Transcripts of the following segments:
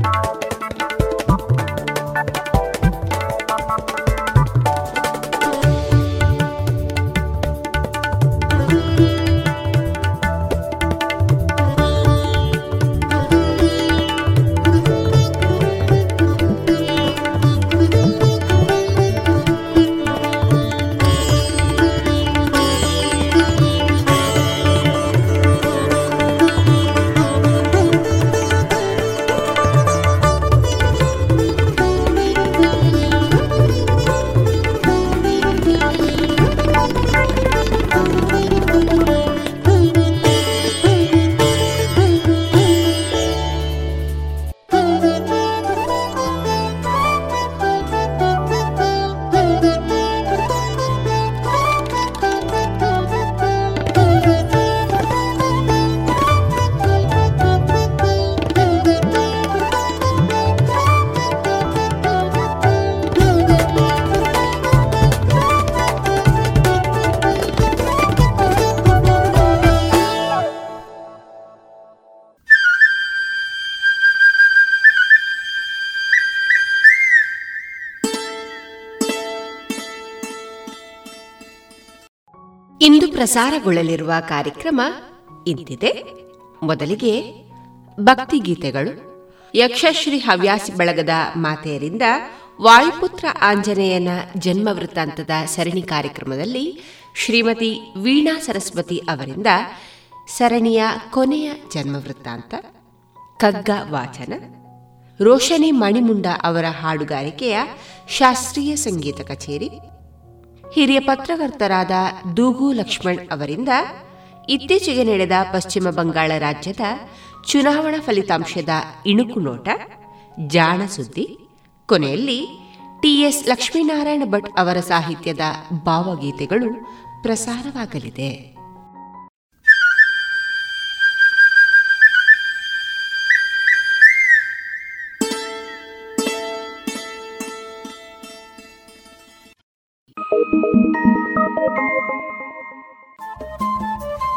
ಇಂದು ಪ್ರಸಾರಗೊಳ್ಳಲಿರುವ ಕಾರ್ಯಕ್ರಮ ಇಂತಿದೆ. ಮೊದಲಿಗೆ ಭಕ್ತಿಗೀತೆಗಳು. ಯಕ್ಷಶ್ರೀ ಹವ್ಯಾಸಿ ಬಳಗದ ಮಾತೆಯರಿಂದ ವಾಯುಪುತ್ರ ಆಂಜನೇಯನ ಜನ್ಮ ವೃತ್ತಾಂತದ ಸರಣಿ ಕಾರ್ಯಕ್ರಮದಲ್ಲಿ ಶ್ರೀಮತಿ ವೀಣಾ ಸರಸ್ವತಿ ಅವರಿಂದ ಸರಣಿಯ ಕೊನೆಯ ಜನ್ಮ ವೃತ್ತಾಂತ ಕಗ್ಗ ವಾಚನ ರೋಶನಿ ಮಣಿಮುಂಡ ಅವರ ಹಾಡುಗಾರಿಕೆಯ ಶಾಸ್ತ್ರೀಯ ಸಂಗೀತ ಕಚೇರಿ ಹಿರಿಯ ಪತ್ರಕರ್ತರಾದ ದೂಗು ಲಕ್ಷ್ಮಣ್ ಅವರಿಂದ ಇತ್ತೀಚೆಗೆ ನಡೆದ ಪಶ್ಚಿಮ ಬಂಗಾಳ ರಾಜ್ಯದ ಚುನಾವಣಾ ಫಲಿತಾಂಶದ ಇಣುಕು ನೋಟ, ಜಾಣ ಸುದ್ದಿ, ಕೊನೆಯಲ್ಲಿ ಟಿಎಸ್ ಲಕ್ಷ್ಮೀನಾರಾಯಣ ಭಟ್ ಅವರ ಸಾಹಿತ್ಯದ ಭಾವಗೀತೆಗಳು ಪ್ರಸಾರವಾಗಲಿದೆ.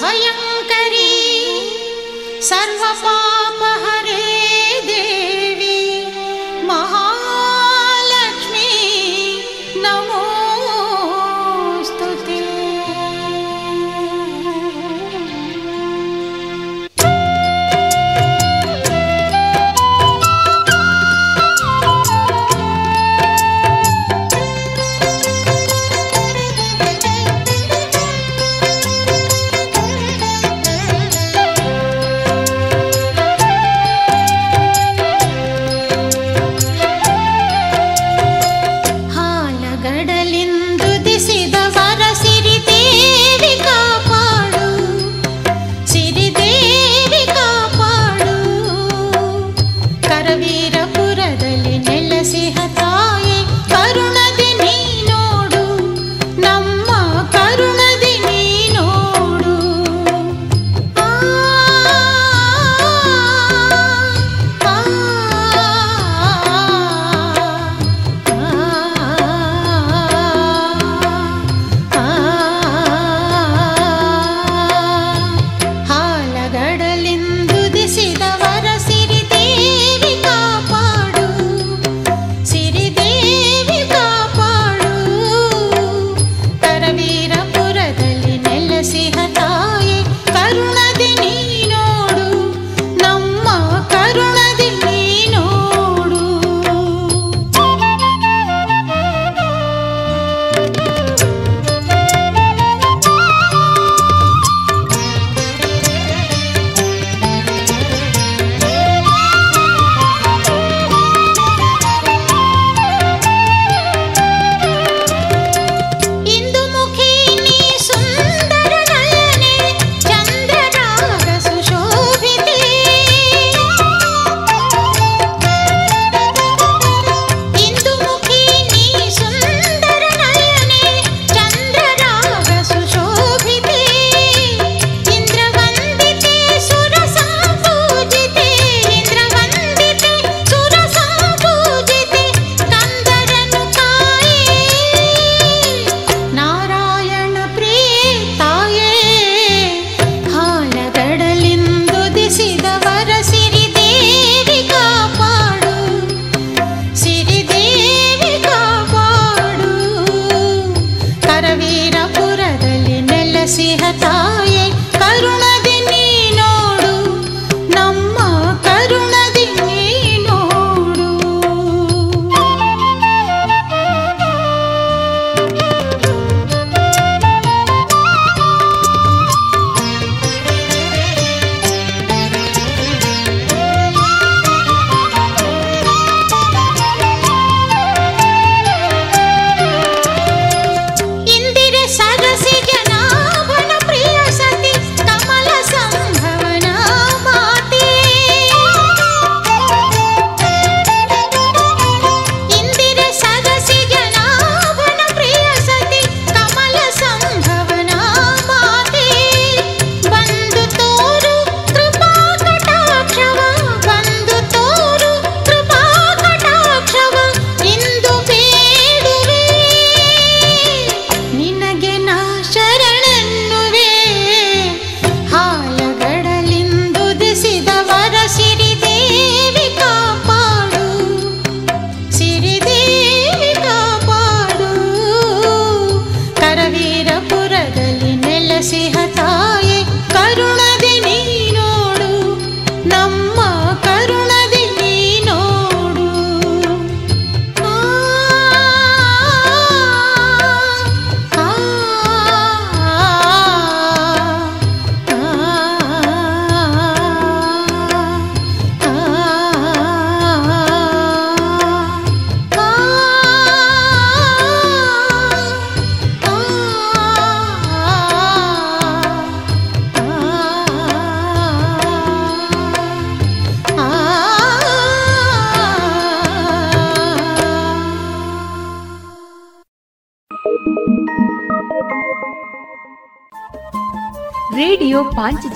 स्वयं करी सर्वपा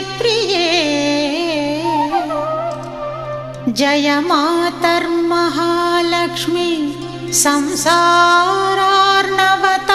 प्रिये। जय मातर्महालक्ष्मी संसारार्णवता।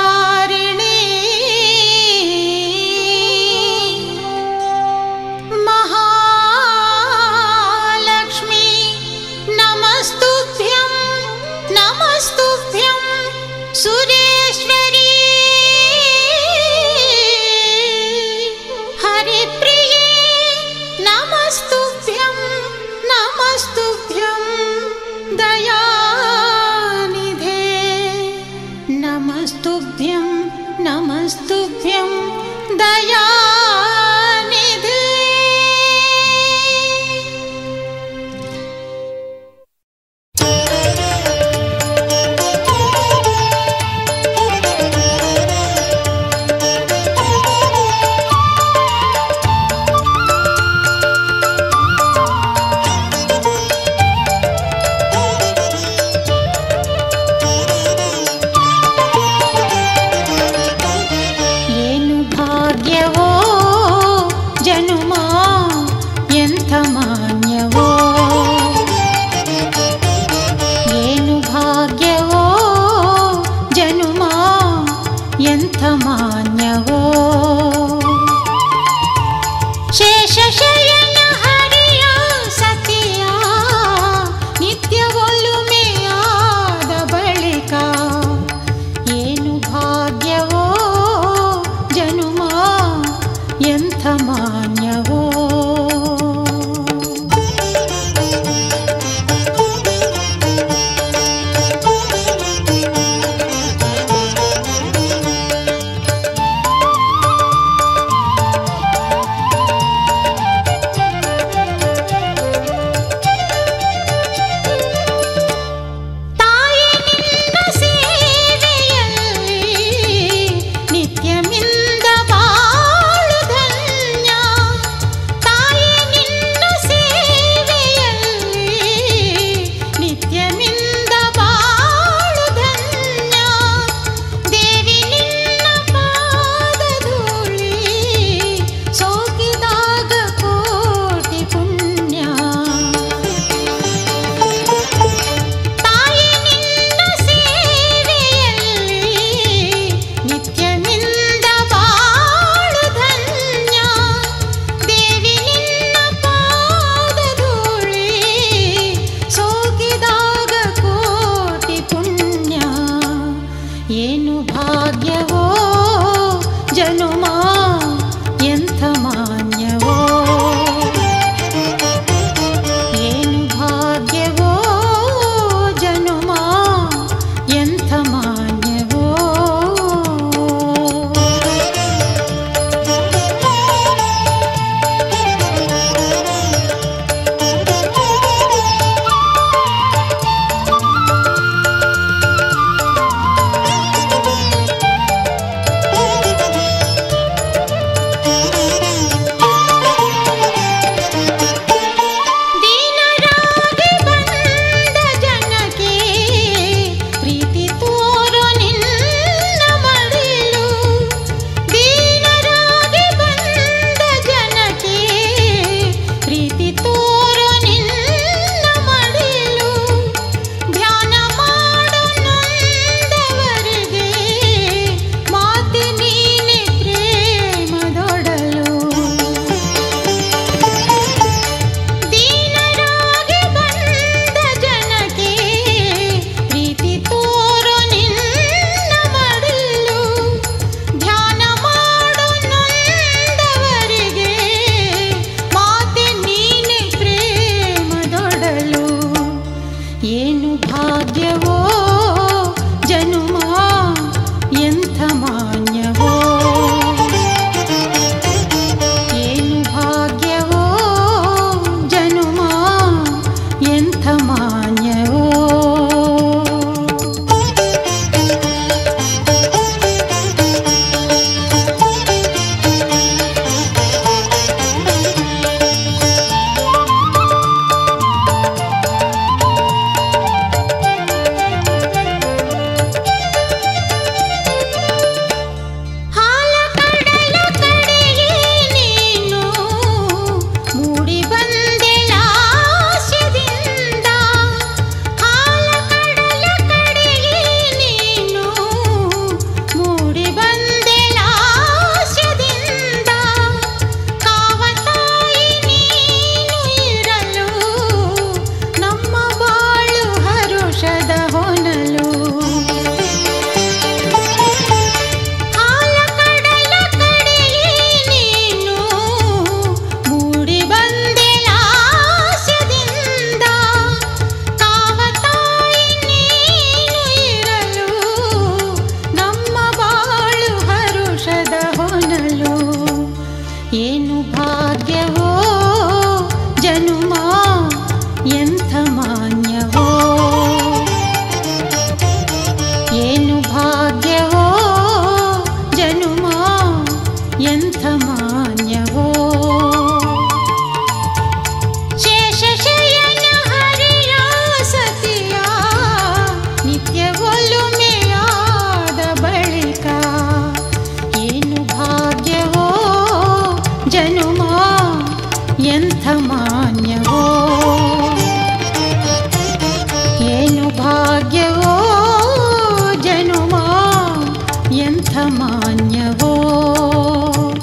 ಮಾನ್ಯವೋ?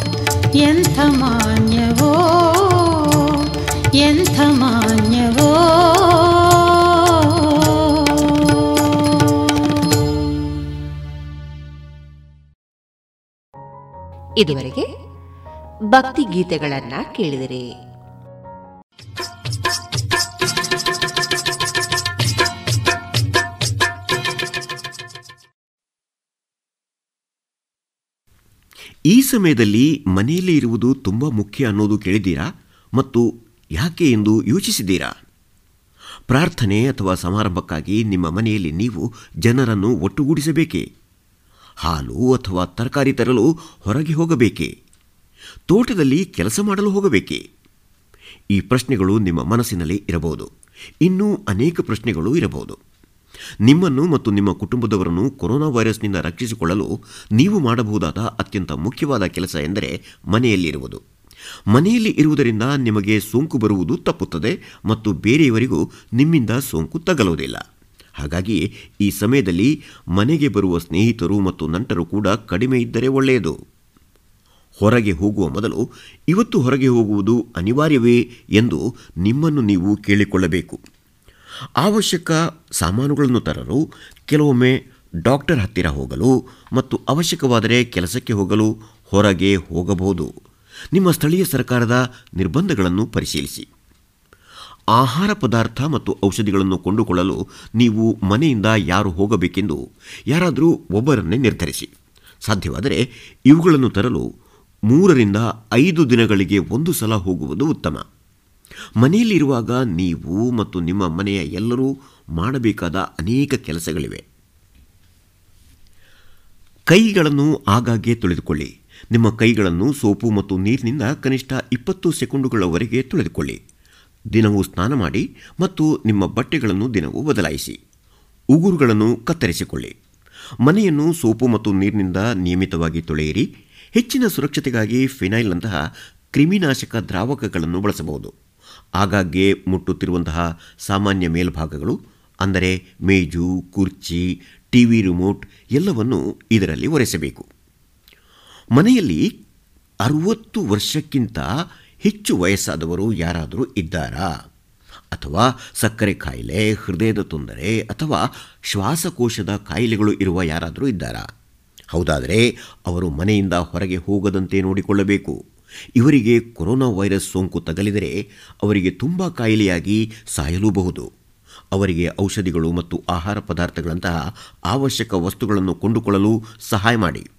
ಎಂಥ ಮಾನ್ಯವೋ? ಎಂಥ ಮಾನ್ಯವೋ? ಇದುವರೆಗೆ ಭಕ್ತಿ ಗೀತೆಗಳನ್ನ ಕೇಳಿದಿರಿ. ಈ ಸಮಯದಲ್ಲಿ ಮನೆಯಲ್ಲಿ ಇರುವುದು ತುಂಬ ಮುಖ್ಯ ಅನ್ನೋದು ಕೇಳಿದ್ದೀರಾ? ಮತ್ತು ಯಾಕೆ ಎಂದು ಯೋಚಿಸಿದ್ದೀರಾ? ಪ್ರಾರ್ಥನೆ ಅಥವಾ ಸಮಾರಂಭಕ್ಕಾಗಿ ನಿಮ್ಮ ಮನೆಯಲ್ಲಿ ನೀವು ಜನರನ್ನು ಒಟ್ಟುಗೂಡಿಸಬೇಕೇ? ಹಾಲು ಅಥವಾ ತರಕಾರಿ ತರಲು ಹೊರಗೆ ಹೋಗಬೇಕೇ? ತೋಟದಲ್ಲಿ ಕೆಲಸ ಮಾಡಲು ಹೋಗಬೇಕೇ? ಈ ಪ್ರಶ್ನೆಗಳು ನಿಮ್ಮ ಮನಸ್ಸಿನಲ್ಲಿ ಇರಬಹುದು. ಇನ್ನೂ ಅನೇಕ ಪ್ರಶ್ನೆಗಳು ಇರಬಹುದು. ನಿಮ್ಮನ್ನು ಮತ್ತು ನಿಮ್ಮ ಕುಟುಂಬದವರನ್ನು ಕೊರೋನಾ ವೈರಸ್ನಿಂದ ರಕ್ಷಿಸಿಕೊಳ್ಳಲು ನೀವು ಮಾಡಬಹುದಾದ ಅತ್ಯಂತ ಮುಖ್ಯವಾದ ಕೆಲಸ ಎಂದರೆ ಮನೆಯಲ್ಲಿರುವುದು. ಮನೆಯಲ್ಲಿ ಇರುವುದರಿಂದ ನಿಮಗೆ ಸೋಂಕು ಬರುವುದು ತಪ್ಪುತ್ತದೆ ಮತ್ತು ಬೇರೆಯವರಿಗೂ ನಿಮ್ಮಿಂದ ಸೋಂಕು ತಗಲುವುದಿಲ್ಲ. ಹಾಗಾಗಿ ಈ ಸಮಯದಲ್ಲಿ ಮನೆಗೆ ಬರುವ ಸ್ನೇಹಿತರು ಮತ್ತು ನಂಟರು ಕೂಡ ಕಡಿಮೆ ಇದ್ದರೆ ಒಳ್ಳೆಯದು. ಹೊರಗೆ ಹೋಗುವ ಮೊದಲು ಇವತ್ತು ಹೊರಗೆ ಹೋಗುವುದು ಅನಿವಾರ್ಯವೇ ಎಂದು ನಿಮ್ಮನ್ನು ನೀವು ಕೇಳಿಕೊಳ್ಳಬೇಕು. ಅವಶ್ಯಕ ಸಾಮಾನುಗಳನ್ನು ತರಲು ಕೆಲವೊಮ್ಮೆ ಡಾಕ್ಟರ್ ಹತ್ತಿರ ಹೋಗಲು ಮತ್ತು ಅವಶ್ಯಕವಾದರೆ ಕೆಲಸಕ್ಕೆ ಹೋಗಲು ಹೊರಗೆ ಹೋಗಬಹುದು. ನಿಮ್ಮ ಸ್ಥಳೀಯ ಸರ್ಕಾರದ ನಿರ್ಬಂಧಗಳನ್ನು ಪರಿಶೀಲಿಸಿ. ಆಹಾರ ಪದಾರ್ಥ ಮತ್ತು ಔಷಧಿಗಳನ್ನು ಕೊಂಡುಕೊಳ್ಳಲು ನೀವು ಮನೆಯಿಂದ ಯಾರು ಹೋಗಬೇಕೆಂದು ಯಾರಾದರೂ ಒಬ್ಬರನ್ನೇ ನಿರ್ಧರಿಸಿ. ಸಾಧ್ಯವಾದರೆ ಇವುಗಳನ್ನು ತರಲು ಮೂರರಿಂದ ಐದು ದಿನಗಳಿಗೆ ಒಂದು ಸಲ ಹೋಗುವುದು ಉತ್ತಮ. ಮನೆಯಲ್ಲಿರುವಾಗ ನೀವು ಮತ್ತು ನಿಮ್ಮ ಮನೆಯ ಎಲ್ಲರೂ ಮಾಡಬೇಕಾದ ಅನೇಕ ಕೆಲಸಗಳಿವೆ. ಕೈಗಳನ್ನು ಆಗಾಗ್ಗೆ ತೊಳೆದುಕೊಳ್ಳಿ. ನಿಮ್ಮ ಕೈಗಳನ್ನು ಸೋಪು ಮತ್ತು ನೀರಿನಿಂದ ಕನಿಷ್ಠ ಇಪ್ಪತ್ತು ಸೆಕೆಂಡುಗಳವರೆಗೆ ತೊಳೆದುಕೊಳ್ಳಿ. ದಿನವೂ ಸ್ನಾನ ಮಾಡಿ ಮತ್ತು ನಿಮ್ಮ ಬಟ್ಟೆಗಳನ್ನು ದಿನವೂ ಬದಲಾಯಿಸಿ. ಉಗುರುಗಳನ್ನು ಕತ್ತರಿಸಿಕೊಳ್ಳಿ. ಮನೆಯನ್ನು ಸೋಪು ಮತ್ತು ನೀರಿನಿಂದ ನಿಯಮಿತವಾಗಿ ತೊಳೆಯಿರಿ. ಹೆಚ್ಚಿನ ಸುರಕ್ಷತೆಗಾಗಿ ಫಿನೈಲ್ನಂತಹ ಕ್ರಿಮಿನಾಶಕ ದ್ರಾವಕಗಳನ್ನು ಬಳಸಬಹುದು. ಆಗಾಗ್ಗೆ ಮುಟ್ಟುತ್ತಿರುವಂತಹ ಸಾಮಾನ್ಯ ಮೇಲ್ಭಾಗಗಳು, ಅಂದರೆ ಮೇಜು, ಕುರ್ಚಿ ಟಿವಿ ರಿಮೋಟ್ ಎಲ್ಲವನ್ನು ಇದರಲ್ಲಿ ಒರೆಸಬೇಕು. ಮನೆಯಲ್ಲಿ ಅರುವತ್ತು ವರ್ಷಕ್ಕಿಂತ ಹೆಚ್ಚು ವಯಸ್ಸಾದವರು ಯಾರಾದರೂ ಇದ್ದಾರಾ? ಅಥವಾ ಸಕ್ಕರೆ ಕಾಯಿಲೆ ಹೃದಯದ ತೊಂದರೆ, ಅಥವಾ ಶ್ವಾಸಕೋಶದ ಕಾಯಿಲೆಗಳು ಇರುವ ಯಾರಾದರೂ ಇದ್ದಾರಾ? ಹೌದಾದರೆ, ಅವರು ಮನೆಯಿಂದ ಹೊರಗೆ ಹೋಗದಂತೆ ನೋಡಿಕೊಳ್ಳಬೇಕು. ಇವರಿಗೆ ಕೊರೋನಾ ವೈರಸ್ ಸೋಂಕು ತಗಲಿದರೆ ಅವರಿಗೆ ತುಂಬ ಕಾಯಿಲೆಯಾಗಿ ಸಾಯಲೂಬಹುದು. ಅವರಿಗೆ ಔಷಧಿಗಳು ಮತ್ತು ಆಹಾರ ಪದಾರ್ಥಗಳಂತಹ ಅವಶ್ಯಕ ವಸ್ತುಗಳನ್ನು ಕೊಂಡುಕೊಳ್ಳಲು ಸಹಾಯ ಮಾಡಿ.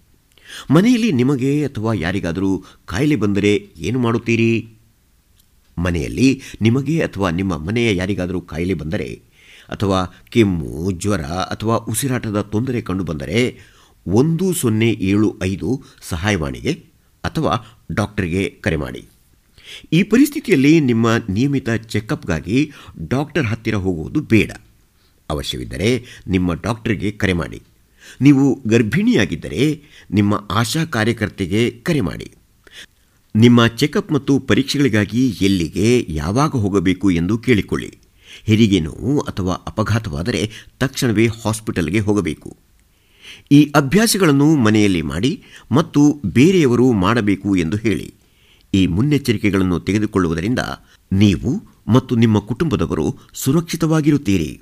ಮನೆಯಲ್ಲಿ ನಿಮಗೆ ಅಥವಾ ಯಾರಿಗಾದರೂ ಕಾಯಿಲೆ ಬಂದರೆ ಏನು ಮಾಡುತ್ತೀರಿ? ಮನೆಯಲ್ಲಿ ನಿಮಗೆ ಅಥವಾ ನಿಮ್ಮ ಮನೆಯ ಯಾರಿಗಾದರೂ ಕಾಯಿಲೆ ಬಂದರೆ ಅಥವಾ ಕೆಮ್ಮು, ಜ್ವರ ಅಥವಾ ಉಸಿರಾಟದ ತೊಂದರೆ ಕಂಡುಬಂದರೆ ಒಂದು ಸೊನ್ನೆ ಏಳು ಐದು ಸಹಾಯವಾಣಿಗೆ ಅಥವಾ ಡಾಕ್ಟರ್ಗೆ ಕರೆ ಮಾಡಿ. ಈ ಪರಿಸ್ಥಿತಿಯಲ್ಲಿ ನಿಮ್ಮ ನಿಯಮಿತ ಚೆಕಪ್ಗಾಗಿ ಡಾಕ್ಟರ್ ಹತ್ತಿರ ಹೋಗುವುದು ಬೇಡ. ಅವಶ್ಯವಿದ್ದರೆ ನಿಮ್ಮ ಡಾಕ್ಟರ್ಗೆ ಕರೆ ಮಾಡಿ. ನೀವು ಗರ್ಭಿಣಿಯಾಗಿದ್ದರೆ ನಿಮ್ಮ ಆಶಾ ಕಾರ್ಯಕರ್ತೆಗೆ ಕರೆ ಮಾಡಿ. ನಿಮ್ಮ ಚೆಕಪ್ ಮತ್ತು ಪರೀಕ್ಷೆಗಳಿಗಾಗಿ ಎಲ್ಲಿಗೆ, ಯಾವಾಗ ಹೋಗಬೇಕು ಎಂದು ಕೇಳಿಕೊಳ್ಳಿ. ಹೆರಿಗೆ ನೋವು ಅಥವಾ ಅಪಘಾತವಾದರೆ ತಕ್ಷಣವೇ ಹಾಸ್ಪಿಟಲ್ಗೆ ಹೋಗಬೇಕು. ಈ ಅಭ್ಯಾಸಗಳನ್ನು ಮನೆಯಲ್ಲಿ ಮಾಡಿ ಮತ್ತು ಬೇರೆಯವರು ಮಾಡಬೇಕು ಎಂದು ಹೇಳಿ. ಈ ಮುನ್ನೆಚ್ಚರಿಕೆಗಳನ್ನು ತೆಗೆದುಕೊಳ್ಳುವುದರಿಂದ ನೀವು ಮತ್ತು ನಿಮ್ಮ ಕುಟುಂಬದವರು ಸುರಕ್ಷಿತವಾಗಿರುತ್ತೀರಿ.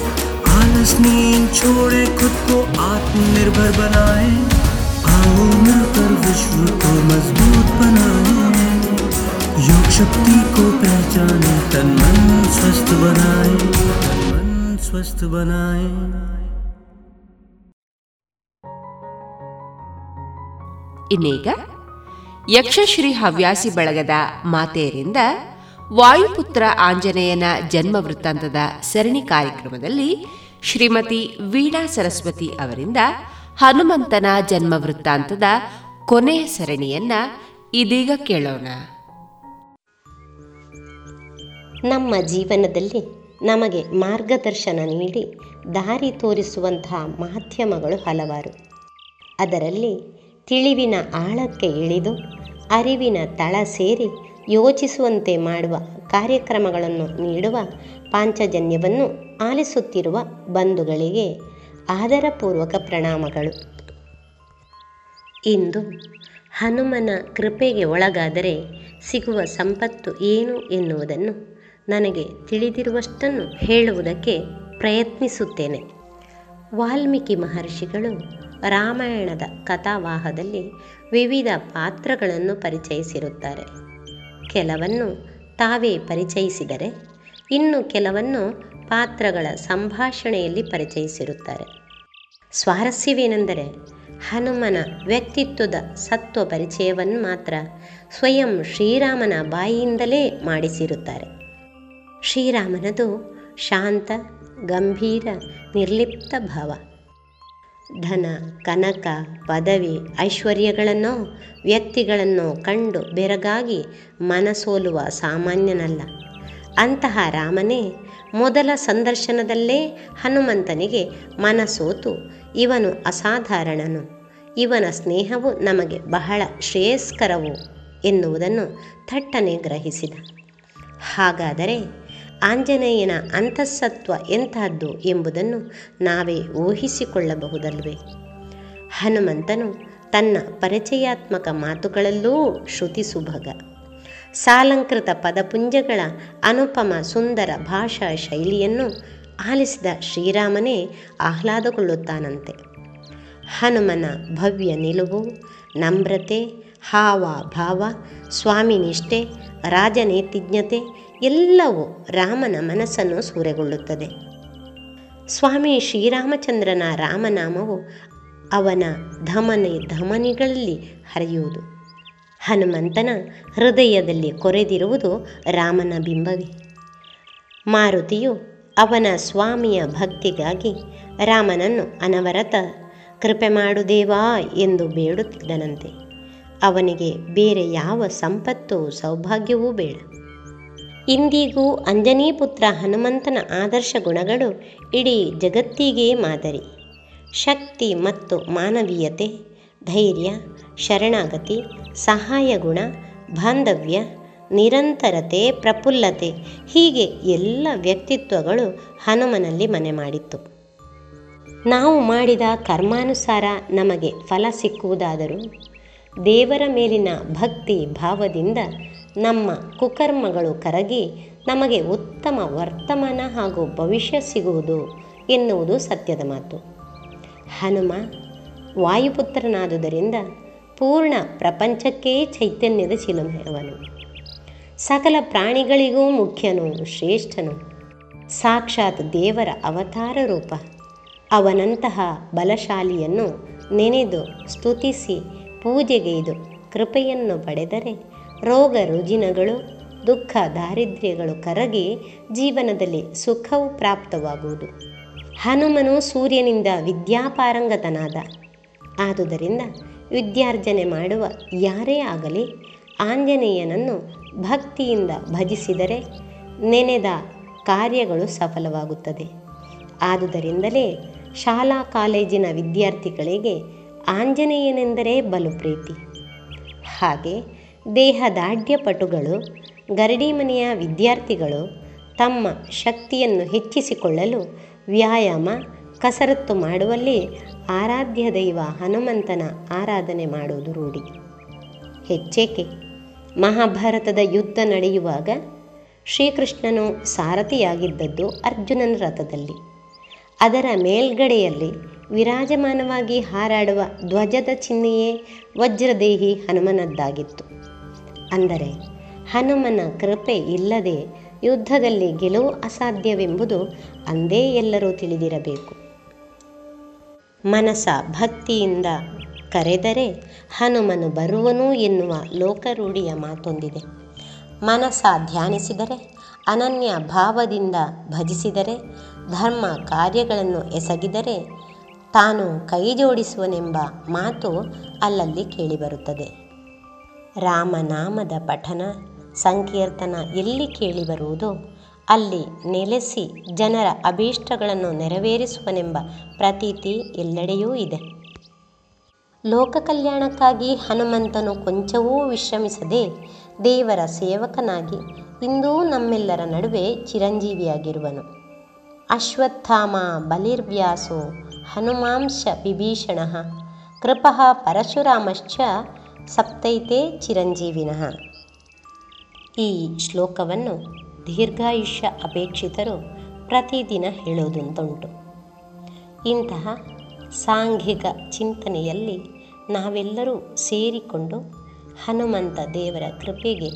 आलस नींद छोड़े खुद को आत्मनिर्भर बनाए आओ मिलकर विश्व को मजबूत बनाए योग शक्ति को पहचाने तन मन स्वस्थ बनाए तन मन स्वस्थ बनाए ಇನ್ನೀಗ ಯಕ್ಷಶ್ರೀ ಹವ್ಯಾಸಿ ಬಳಗದ ಮಾತೆಯರಿಂದ ವಾಯುಪುತ್ರ ಆಂಜನೇಯನ ಜನ್ಮ ವೃತ್ತಾಂತದ ಸರಣಿ ಕಾರ್ಯಕ್ರಮದಲ್ಲಿ ಶ್ರೀಮತಿ ವೀಣಾ ಸರಸ್ವತಿ ಅವರಿಂದ ಹನುಮಂತನ ಜನ್ಮ ವೃತ್ತಾಂತದ ಕೊನೆಯ ಸರಣಿಯನ್ನ ಇದೀಗ ಕೇಳೋಣ. ನಮ್ಮ ಜೀವನದಲ್ಲಿ ನಮಗೆ ಮಾರ್ಗದರ್ಶನ ನೀಡಿ ದಾರಿ ತೋರಿಸುವಂತಹ ಮಾಧ್ಯಮಗಳು ಹಲವಾರು. ಅದರಲ್ಲಿ ತಿಳಿವಿನ ಆಳಕ್ಕೆ ಇಳಿದು ಅರಿವಿನ ತಳ ಸೇರಿ ಯೋಚಿಸುವಂತೆ ಮಾಡುವ ಕಾರ್ಯಕ್ರಮಗಳನ್ನು ನೀಡುವ ಪಾಂಚಜನ್ಯವನ್ನು ಆಲಿಸುತ್ತಿರುವ ಬಂಧುಗಳಿಗೆ ಆದರಪೂರ್ವಕ ಪ್ರಣಾಮಗಳು. ಇಂದು ಹನುಮನ ಕೃಪೆಗೆ ಒಳಗಾದರೆ ಸಿಗುವ ಸಂಪತ್ತು ಏನು ಎನ್ನುವುದನ್ನು ನನಗೆ ತಿಳಿದಿರುವಷ್ಟನ್ನು ಹೇಳುವುದಕ್ಕೆ ಪ್ರಯತ್ನಿಸುತ್ತೇನೆ. ವಾಲ್ಮೀಕಿ ಮಹರ್ಷಿಗಳು ರಾಮಾಯಣದ ಕಥಾವಾಹದಲ್ಲಿ ವಿವಿಧ ಪಾತ್ರಗಳನ್ನು ಪರಿಚಯಿಸಿರುತ್ತಾರೆ. ಕೆಲವನ್ನು ತಾವೇ ಪರಿಚಯಿಸಿದರೆ ಇನ್ನು ಕೆಲವನ್ನು ಪಾತ್ರಗಳ ಸಂಭಾಷಣೆಯಲ್ಲಿ ಪರಿಚಯಿಸಿರುತ್ತಾರೆ. ಸ್ವಾರಸ್ಯವೇನೆಂದರೆ ಹನುಮನ ವ್ಯಕ್ತಿತ್ವದ ಸತ್ವ ಪರಿಚಯವನ್ನು ಮಾತ್ರ ಸ್ವಯಂ ಶ್ರೀರಾಮನ ಬಾಯಿಯಿಂದಲೇ ಮಾಡಿಸಿರುತ್ತಾರೆ. ಶ್ರೀರಾಮನದು ಶಾಂತ, ಗಂಭೀರ, ನಿರ್ಲಿಪ್ತ ಭಾವ. ಧನ, ಕನಕ, ಪದವಿ, ಐಶ್ವರ್ಯಗಳನ್ನೋ, ವ್ಯಕ್ತಿಗಳನ್ನೋ ಕಂಡು ಬೆರಗಾಗಿ ಮನಸೋಲುವ ಸಾಮಾನ್ಯನಲ್ಲ. ಅಂತಹ ರಾಮನೇ ಮೊದಲ ಸಂದರ್ಶನದಲ್ಲೇ ಹನುಮಂತನಿಗೆ ಮನಸೋತು, ಇವನು ಅಸಾಧಾರಣನು, ಇವನ ಸ್ನೇಹವು ನಮಗೆ ಬಹಳ ಶ್ರೇಯಸ್ಕರವು ಎನ್ನುವುದನ್ನು ಥಟ್ಟನೆ ಗ್ರಹಿಸಿದ. ಹಾಗಾದರೆ ಆಂಜನೇಯನ ಅಂತಃಸತ್ವ ಎಂತಹದ್ದು ಎಂಬುದನ್ನು ನಾವೇ ಊಹಿಸಿಕೊಳ್ಳಬಹುದಲ್ವೇ? ಹನುಮಂತನು ತನ್ನ ಪರಿಚಯಾತ್ಮಕ ಮಾತುಗಳಲ್ಲೂ ಶ್ರುತಿ ಸುಭಗ. ಸಾಲಂಕೃತ ಪದಪುಂಜಗಳ ಅನುಪಮ ಸುಂದರ ಭಾಷಾ ಶೈಲಿಯನ್ನು ಆಲಿಸಿದ ಶ್ರೀರಾಮನೇ ಆಹ್ಲಾದಗೊಳ್ಳುತ್ತಾನಂತೆ. ಹನುಮನ ಭವ್ಯ ನಿಲುವು, ನಮ್ರತೆ, ಹಾವ ಭಾವ ಸ್ವಾಮಿನಿಷ್ಠೆ ರಾಜನೇತಿಜ್ಞತೆ ಎಲ್ಲವೂ ರಾಮನ ಮನಸ್ಸನ್ನು ಸೂರೆಗೊಳ್ಳುತ್ತದೆ. ಸ್ವಾಮಿ ಶ್ರೀರಾಮಚಂದ್ರನ ರಾಮನಾಮವು ಅವನ ಧಮನಿ ಧಮನಿಗಳಲ್ಲಿ ಹರಿಯುವುದು. ಹನುಮಂತನ ಹೃದಯದಲ್ಲಿ ಕೊರೆದಿರುವುದು ರಾಮನ ಬಿಂಬವೇ. ಮಾರುತಿಯು ಅವನ ಸ್ವಾಮಿಯ ಭಕ್ತಿಗಾಗಿ ರಾಮನನ್ನು ಅನವರತ ಕೃಪೆ ಮಾಡುದೇವಾ ಎಂದು ಬೇಡುತ್ತಿದ್ದನಂತೆ. ಅವನಿಗೆ ಬೇರೆ ಯಾವ ಸಂಪತ್ತು ಸೌಭಾಗ್ಯವೂ ಬೇಡ. ಇಂದಿಗೂ ಅಂಜನೀಪುತ್ರ ಹನುಮಂತನ ಆದರ್ಶ ಗುಣಗಳು ಇಡೀ ಜಗತ್ತಿಗೆ ಮಾದರಿ. ಶಕ್ತಿ ಮತ್ತು ಮಾನವೀಯತೆ, ಧೈರ್ಯ, ಶರಣಾಗತಿ ಸಹಾಯ ಗುಣ ಬಾಂಧವ್ಯ, ನಿರಂತರತೆ, ಪ್ರಫುಲ್ಲತೆ ಹೀಗೆ ಎಲ್ಲ ವ್ಯಕ್ತಿತ್ವಗಳು ಹನುಮನಲ್ಲಿ ಮನೆ ಮಾಡಿತ್ತು. ನಾವು ಮಾಡಿದ ಕರ್ಮಾನುಸಾರ ನಮಗೆ ಫಲ ಸಿಕ್ಕುವುದಾದರೂ ದೇವರ ಮೇಲಿನ ಭಕ್ತಿ ಭಾವದಿಂದ ನಮ್ಮ ಕುಕರ್ಮಗಳು ಕರಗಿ ನಮಗೆ ಉತ್ತಮ ವರ್ತಮಾನ ಹಾಗೂ ಭವಿಷ್ಯ ಸಿಗುವುದು ಎನ್ನುವುದು ಸತ್ಯದ ಮಾತು. ಹನುಮ ವಾಯುಪುತ್ರನಾದುದರಿಂದ ಪೂರ್ಣ ಪ್ರಪಂಚಕ್ಕೇ ಚೈತನ್ಯದ ಚಿಲುಮೆಯವನು ಸಕಲ ಪ್ರಾಣಿಗಳಿಗೂ ಮುಖ್ಯನು, ಶ್ರೇಷ್ಠನು. ಸಾಕ್ಷಾತ್ ದೇವರ ಅವತಾರ ರೂಪ. ಅವನಂತಹ ಬಲಶಾಲಿಯನ್ನು ನೆನೆದು ಸ್ತುತಿಸಿ ಪೂಜೆಗೈದು ಕೃಪೆಯನ್ನು ಪಡೆದರೆ ರೋಗ ರುಜಿನಗಳು, ದುಃಖ ದಾರಿದ್ರ್ಯಗಳು ಕರಗಿ ಜೀವನದಲ್ಲಿ ಸುಖವು ಪ್ರಾಪ್ತವಾಗುವುದು. ಹನುಮನು ಸೂರ್ಯನಿಂದ ವಿದ್ಯಾಪಾರಂಗತನಾದ. ಆದುದರಿಂದ ವಿದ್ಯಾರ್ಜನೆ ಮಾಡುವ ಯಾರೇ ಆಗಲಿ ಆಂಜನೇಯನನ್ನು ಭಕ್ತಿಯಿಂದ ಭಜಿಸಿದರೆ ನೆನೆದ ಕಾರ್ಯಗಳು ಸಫಲವಾಗುತ್ತದೆ. ಆದುದರಿಂದಲೇ ಶಾಲಾ ಕಾಲೇಜಿನ ವಿದ್ಯಾರ್ಥಿಗಳಿಗೆ ಆಂಜನೇಯನೆಂದರೆ ಬಲು ಪ್ರೀತಿ. ಹಾಗೆ ದೇಹದಾಢ್ಯಪಟುಗಳು ಗರಡಿಮನೆಯ ವಿದ್ಯಾರ್ಥಿಗಳು ತಮ್ಮ ಶಕ್ತಿಯನ್ನು ಹೆಚ್ಚಿಸಿಕೊಳ್ಳಲು ವ್ಯಾಯಾಮ, ಕಸರತ್ತು ಮಾಡುವಲ್ಲಿ ಆರಾಧ್ಯ ದೈವ ಹನುಮಂತನ ಆರಾಧನೆ ಮಾಡುವುದು ರೂಢಿ. ಹೆಚ್ಚೇಕೆ? ಮಹಾಭಾರತದ ಯುದ್ಧ ನಡೆಯುವಾಗ ಶ್ರೀಕೃಷ್ಣನು ಸಾರಥಿಯಾಗಿದ್ದದ್ದು ಅರ್ಜುನನ ರಥದಲ್ಲಿ. ಅದರ ಮೇಲ್ಗಡೆಯಲ್ಲಿ ವಿರಾಜಮಾನವಾಗಿ ಹಾರಾಡುವ ಧ್ವಜದ ಚಿಹ್ನೆಯೇ ವಜ್ರದೇಹಿ ಹನುಮನದ್ದಾಗಿತ್ತು. ಅಂದರೆ ಹನುಮನ ಕೃಪೆ ಇಲ್ಲದೆ ಯುದ್ಧದಲ್ಲಿ ಗೆಲುವು ಅಸಾಧ್ಯವೆಂಬುದು ಅಂದೇ ಎಲ್ಲರೂ ತಿಳಿದಿರಬೇಕು. ಮನಸ ಭಕ್ತಿಯಿಂದ ಕರೆದರೆ ಹನುಮನು ಬರುವನು ಎನ್ನುವ ಲೋಕರೂಢಿಯ ಮಾತೊಂದಿದೆ. ಮನಸ ಧ್ಯಾನಿಸಿದರೆ, ಅನನ್ಯ ಭಾವದಿಂದ ಭಜಿಸಿದರೆ, ಧರ್ಮ ಕಾರ್ಯಗಳನ್ನು ಎಸಗಿದರೆ ತಾನು ಕೈಜೋಡಿಸುವನೆಂಬ ಮಾತು ಅಲ್ಲಲ್ಲಿ ಕೇಳಿಬರುತ್ತದೆ. ರಾಮನಾಮದ ಪಠನ ಸಂಕೀರ್ತನ ಎಲ್ಲಿ ಕೇಳಿಬರುವುದೋ? ಅಲ್ಲಿ ನೆಲೆಸಿ ಜನರ ಅಭೀಷ್ಟಗಳನ್ನು ನೆರವೇರಿಸುವನೆಂಬ ಪ್ರತೀತಿ ಎಲ್ಲೆಡೆಯೂ ಇದೆ. ಲೋಕ ಕಲ್ಯಾಣಕ್ಕಾಗಿ ಹನುಮಂತನು ಕೊಂಚವೂ ವಿಶ್ರಮಿಸದೆ ದೇವರ ಸೇವಕನಾಗಿ ಇಂದೂ ನಮ್ಮೆಲ್ಲರ ನಡುವೆ ಚಿರಂಜೀವಿಯಾಗಿರುವನು. ಅಶ್ವತ್ಥಾಮ ಬಲಿರ್ವ್ಯಾಸೋ ಹನುಮಾಂಶ ವಿಭೀಷಣ ಕೃಪಃ ಪರಶುರಾಮಶ್ಚ ಸಪ್ತೈತೆ ಚಿರಂಜೀವಿನಃ. ಈ ಶ್ಲೋಕವನ್ನು ದೀರ್ಘಾಯುಷ್ಯ ಅಪೇಕ್ಷಿತರು ಪ್ರತಿದಿನ ಹೇಳೋದಂತುಂಟು. ಇಂತಹ ಸಾಂಘಿಕ ಚಿಂತನೆಯಲ್ಲಿ ನಾವೆಲ್ಲರೂ ಸೇರಿಕೊಂಡು ಹನುಮಂತ ದೇವರ ಕೃಪೆಗೆ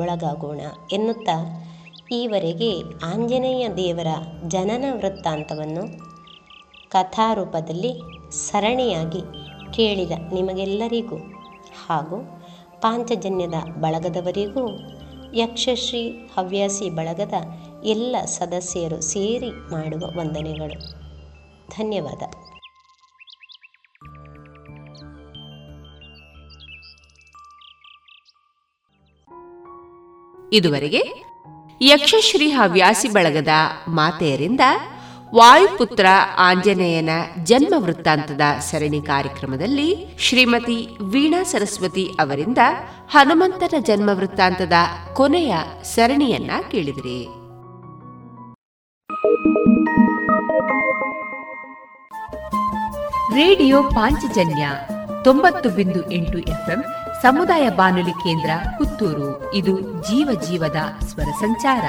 ಒಳಗಾಗೋಣ ಎನ್ನುತ್ತಾ, ಈವರೆಗೆ ಆಂಜನೇಯ ದೇವರ ಜನನ ವೃತ್ತಾಂತವನ್ನು ಕಥಾರೂಪದಲ್ಲಿ ಸರಣಿಯಾಗಿ ಕೇಳಿದ ನಿಮಗೆಲ್ಲರಿಗೂ ಹಾಗೂ ಪಾಂಚಜನ್ಯದ ಬಳಗದವರಿಗೂ ಯಕ್ಷಶ್ರೀ ಹವ್ಯಾಸಿ ಬಳಗದ ಎಲ್ಲ ಸದಸ್ಯರು ಸೇರಿ ಮಾಡುವ ವಂದನೆಗಳು. ಧನ್ಯವಾದ. ಇದುವರೆಗೆ ಯಕ್ಷಶ್ರೀ ಹವ್ಯಾಸಿ ಬಳಗದ ಮಾತೆಯರಿಂದ ವಾಯುಪುತ್ರ ಆಂಜನೇಯನ ಜನ್ಮ ವೃತ್ತಾಂತದ ಸರಣಿ ಕಾರ್ಯಕ್ರಮದಲ್ಲಿ ಶ್ರೀಮತಿ ವೀಣಾ ಸರಸ್ವತಿ ಅವರಿಂದ ಹನುಮಂತನ ಜನ್ಮ ವೃತ್ತಾಂತದ ಕೊನೆಯ ಸರಣಿಯನ್ನ ಕೇಳಿದಿರಿ. ರೇಡಿಯೋ ಪಾಂಚಜನ್ಯ ತೊಂಬತ್ತು ಬಿಂದು ಎಂಟು ಎಫ್ಎಂ ಸಮುದಾಯ ಬಾನುಲಿ ಕೇಂದ್ರ ಪುತ್ತೂರು. ಇದು ಜೀವ ಜೀವದ ಸ್ವರ ಸಂಚಾರ.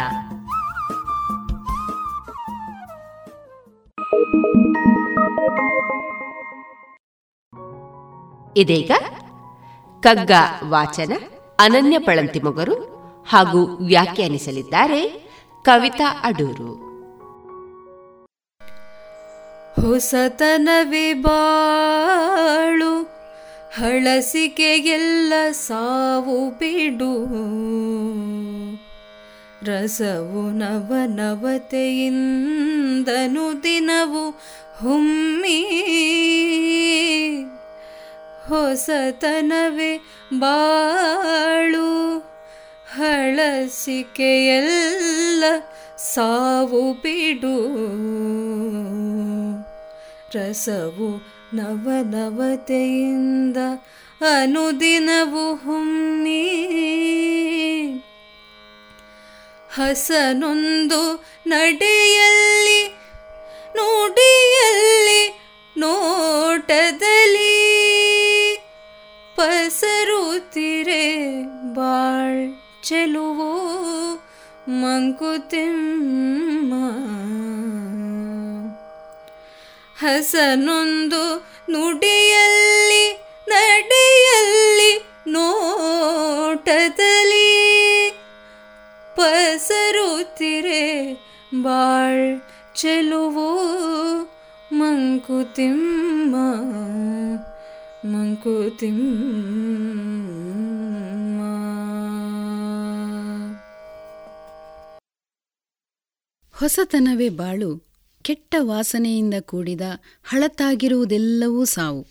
ಇದೀಗ ಕಗ್ಗ, ವಾಚನ, ಅನನ್ಯ ಪಳಂತಿ ಮೊಗರು ಹಾಗೂ ವ್ಯಾಖ್ಯಾನಿಸಲಿದ್ದಾರೆ ಕವಿತಾ ಅಡೂರು. ಹೊಸತನವೇ ಬಾಳು, ಹಳಸಿಕೆಗೆಲ್ಲ ಸಾವು ಬಿಡು. ರಸವು ನವನವತೆಯಿಂದನು ದಿನವು ಹುಮ್ಮಿ. ಹೊಸತನವೇ ಬಾಳು. ಹಳಸಿಕೆಯೆಲ್ಲ ಸಾವು ಬಿಡು. ರಸವು ನವನವತೆಯಿಂದ ಅನುದಿನವು ಹೊಮ್ಮಿ. ಹಸನೊಂದು ನಡೆಯಲ್ಲಿ ನುಡಿಯಲ್ಲಿ ನೋಟದಲ್ಲಿ. ಪಸರುತ್ತಿರೆ ಬಾಳ್ ಚೆಲುವು ಮಂಕುತಿಮ್ಮ ಹಸನೊಂದು ನುಡಿಯಲ್ಲಿ ನಡೆಯಲ್ಲಿ ನೋಟದಲ್ಲಿ ಪಸರುತ್ತಿರೆ ಬಾಳ್ ಚೆಲುವು ಮಂಕುತಿಮ್ಮ ಮಂಕುತಿಮ್ಮ ಹೊಸತನವೇ ಬಾಳು, ಕೆಟ್ಟ ವಾಸನೆಯಿಂದ ಕೂಡಿದ ಹಳತಾಗಿರುವುದೆಲ್ಲವೂ ಸಾವು.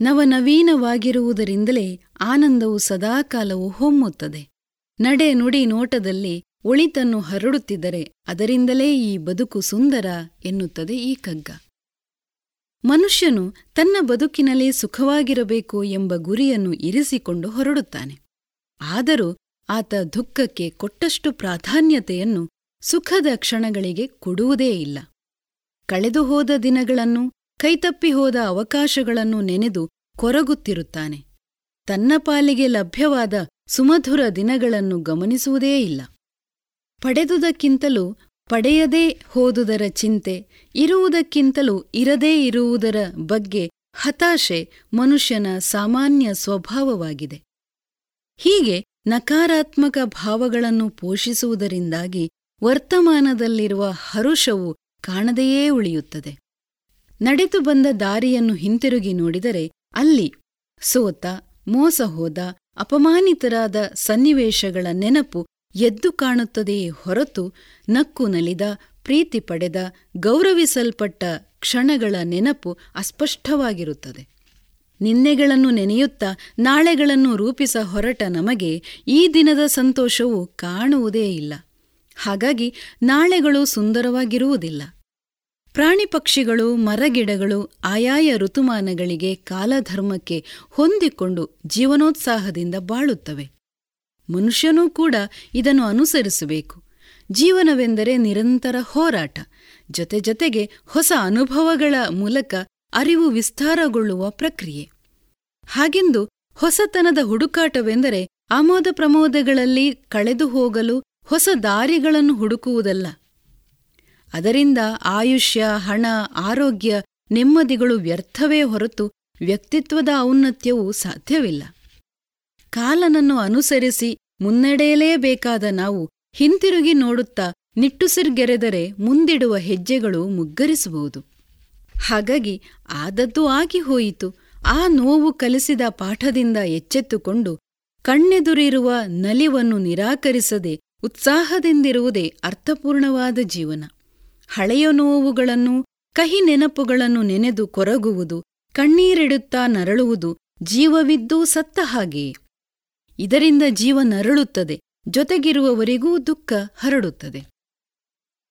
ನವನವೀನವಾಗಿರುವುದರಿಂದಲೇ ಆನಂದವು ಸದಾಕಾಲವು ಹೊಮ್ಮುತ್ತದೆ. ನಡೆ ನುಡಿ ನೋಟದಲ್ಲಿ ಒಳಿತನ್ನು ಹರಡುತ್ತಿದ್ದರೆ ಅದರಿಂದಲೇ ಈ ಬದುಕು ಸುಂದರ ಎನ್ನುತ್ತದೆ ಈ ಕಗ್ಗ ಮನುಷ್ಯನು ತನ್ನ ಬದುಕಿನಲ್ಲಿ ಸುಖವಾಗಿರಬೇಕು ಎಂಬ ಗುರಿಯನ್ನು ಇರಿಸಿಕೊಂಡು ಹೊರಡುತ್ತಾನೆ. ಆದರೂ ಆತ ದುಃಖಕ್ಕೆ ಕೊಟ್ಟಷ್ಟು ಪ್ರಾಧಾನ್ಯತೆಯನ್ನು ಸುಖದ ಕ್ಷಣಗಳಿಗೆ ಕೊಡುವುದೇ ಇಲ್ಲ. ಕಳೆದುಹೋದ ದಿನಗಳನ್ನು ಕೈತಪ್ಪಿಹೋದ ಅವಕಾಶಗಳನ್ನು ನೆನೆದು ಕೊರಗುತ್ತಿರುತ್ತಾನೆ. ತನ್ನ ಪಾಲಿಗೆ ಲಭ್ಯವಾದ ಸುಮಧುರ ದಿನಗಳನ್ನು ಗಮನಿಸುವುದೇ ಇಲ್ಲ. ಪಡೆದುದಕ್ಕಿಂತಲೂ ಪಡೆಯದೇ ಹೋದುದರ ಚಿಂತೆ, ಇರುವುದಕ್ಕಿಂತಲೂ ಇರದೇ ಇರುವುದರ ಬಗ್ಗೆ ಹತಾಶೆ ಮನುಷ್ಯನ ಸಾಮಾನ್ಯ ಸ್ವಭಾವವಾಗಿದೆ. ಹೀಗೆ ನಕಾರಾತ್ಮಕ ಭಾವಗಳನ್ನು ಪೋಷಿಸುವುದರಿಂದಾಗಿ ವರ್ತಮಾನದಲ್ಲಿರುವ ಹರುಷವು ಕಾಣದೆಯೇ ಉಳಿಯುತ್ತದೆ. ನಡೆದು ಬಂದ ದಾರಿಯನ್ನು ಹಿಂತಿರುಗಿ ನೋಡಿದರೆ ಅಲ್ಲಿ ಸೋತ, ಮೋಸ ಹೋದ, ಅಪಮಾನಿತರಾದ ಸನ್ನಿವೇಶಗಳ ನೆನಪು ಎದ್ದು ಕಾಣುತ್ತದೆಯೇ ಹೊರತು ನಕ್ಕು ನಲಿದ, ಪ್ರೀತಿ ಪಡೆದ, ಗೌರವಿಸಲ್ಪಟ್ಟ ಕ್ಷಣಗಳ ನೆನಪು ಅಸ್ಪಷ್ಟವಾಗಿರುತ್ತದೆ. ನಿನ್ನೆಗಳನ್ನು ನೆನೆಯುತ್ತಾ ನಾಳೆಗಳನ್ನು ರೂಪಿಸ ಹೊರಟ ನಮಗೆ ಈ ದಿನದ ಸಂತೋಷವು ಕಾಣುವುದೇ ಇಲ್ಲ. ಹಾಗಾಗಿ ನಾಳೆಗಳು ಸುಂದರವಾಗಿರುವುದಿಲ್ಲ. ಪ್ರಾಣಿ ಪಕ್ಷಿಗಳು, ಮರಗಿಡಗಳು, ಆಯಾಯ ಋತುಮಾನಗಳಿಗೆ ಕಾಲಧರ್ಮಕ್ಕೆ ಹೊಂದಿಕೊಂಡು ಜೀವನೋತ್ಸಾಹದಿಂದ ಬಾಳುತ್ತವೆ. ಮನುಷ್ಯನೂ ಕೂಡ ಇದನ್ನು ಅನುಸರಿಸಬೇಕು. ಜೀವನವೆಂದರೆ ನಿರಂತರ ಹೋರಾಟ. ಜೊತೆ ಜೊತೆಗೆ ಹೊಸ ಅನುಭವಗಳ ಮೂಲಕ ಅರಿವು ವಿಸ್ತಾರಗೊಳ್ಳುವ ಪ್ರಕ್ರಿಯೆ. ಹಾಗೆಂದು ಹೊಸತನದ ಹುಡುಕಾಟವೆಂದರೆ ಆಮೋದ ಪ್ರಮೋದಗಳಲ್ಲಿ ಕಳೆದು ಹೋಗಲು ಹೊಸ ದಾರಿಗಳನ್ನು ಹುಡುಕುವುದಲ್ಲ. ಅದರಿಂದ ಆಯುಷ್ಯ, ಹಣ, ಆರೋಗ್ಯ, ನೆಮ್ಮದಿಗಳು ವ್ಯರ್ಥವೇ ಹೊರತು ವ್ಯಕ್ತಿತ್ವದ ಔನ್ನತ್ಯವು ಸಾಧ್ಯವಿಲ್ಲ. ಕಾಲನನ್ನು ಅನುಸರಿಸಿ ಮುನ್ನಡೆಯಲೇಬೇಕಾದ ನಾವು ಹಿಂತಿರುಗಿ ನೋಡುತ್ತಾ ನಿಟ್ಟುಸಿರ್ಗೆರೆದರೆ ಮುಂದಿಡುವ ಹೆಜ್ಜೆಗಳು ಮುಗ್ಗರಿಸಬಹುದು ಹಾಗಾಗಿ ಆದದ್ದು ಆಗಿ ಹೋಯಿತು. ಆ ನೋವು ಕಲಿಸಿದ ಪಾಠದಿಂದ ಎಚ್ಚೆತ್ತುಕೊಂಡು ಕಣ್ಣೆದುರಿರುವ ನಲಿವನ್ನು ನಿರಾಕರಿಸದೆ ಉತ್ಸಾಹದಿಂದಿರುವುದೇ ಅರ್ಥಪೂರ್ಣವಾದ ಜೀವನ. ಹಳೆಯ ನೋವುಗಳನ್ನು, ಕಹಿ ನೆನಪುಗಳನ್ನು ನೆನೆದು ಕೊರಗುವುದು, ಕಣ್ಣೀರಿಡುತ್ತಾ ನರಳುವುದು ಜೀವವಿದ್ದೂ ಸತ್ತ ಹಾಗೆಯೇ. ಇದರಿಂದ ಜೀವ ನರಳುತ್ತದೆ, ಜೊತೆಗಿರುವವರಿಗೂ ದುಃಖ ಹರಡುತ್ತದೆ.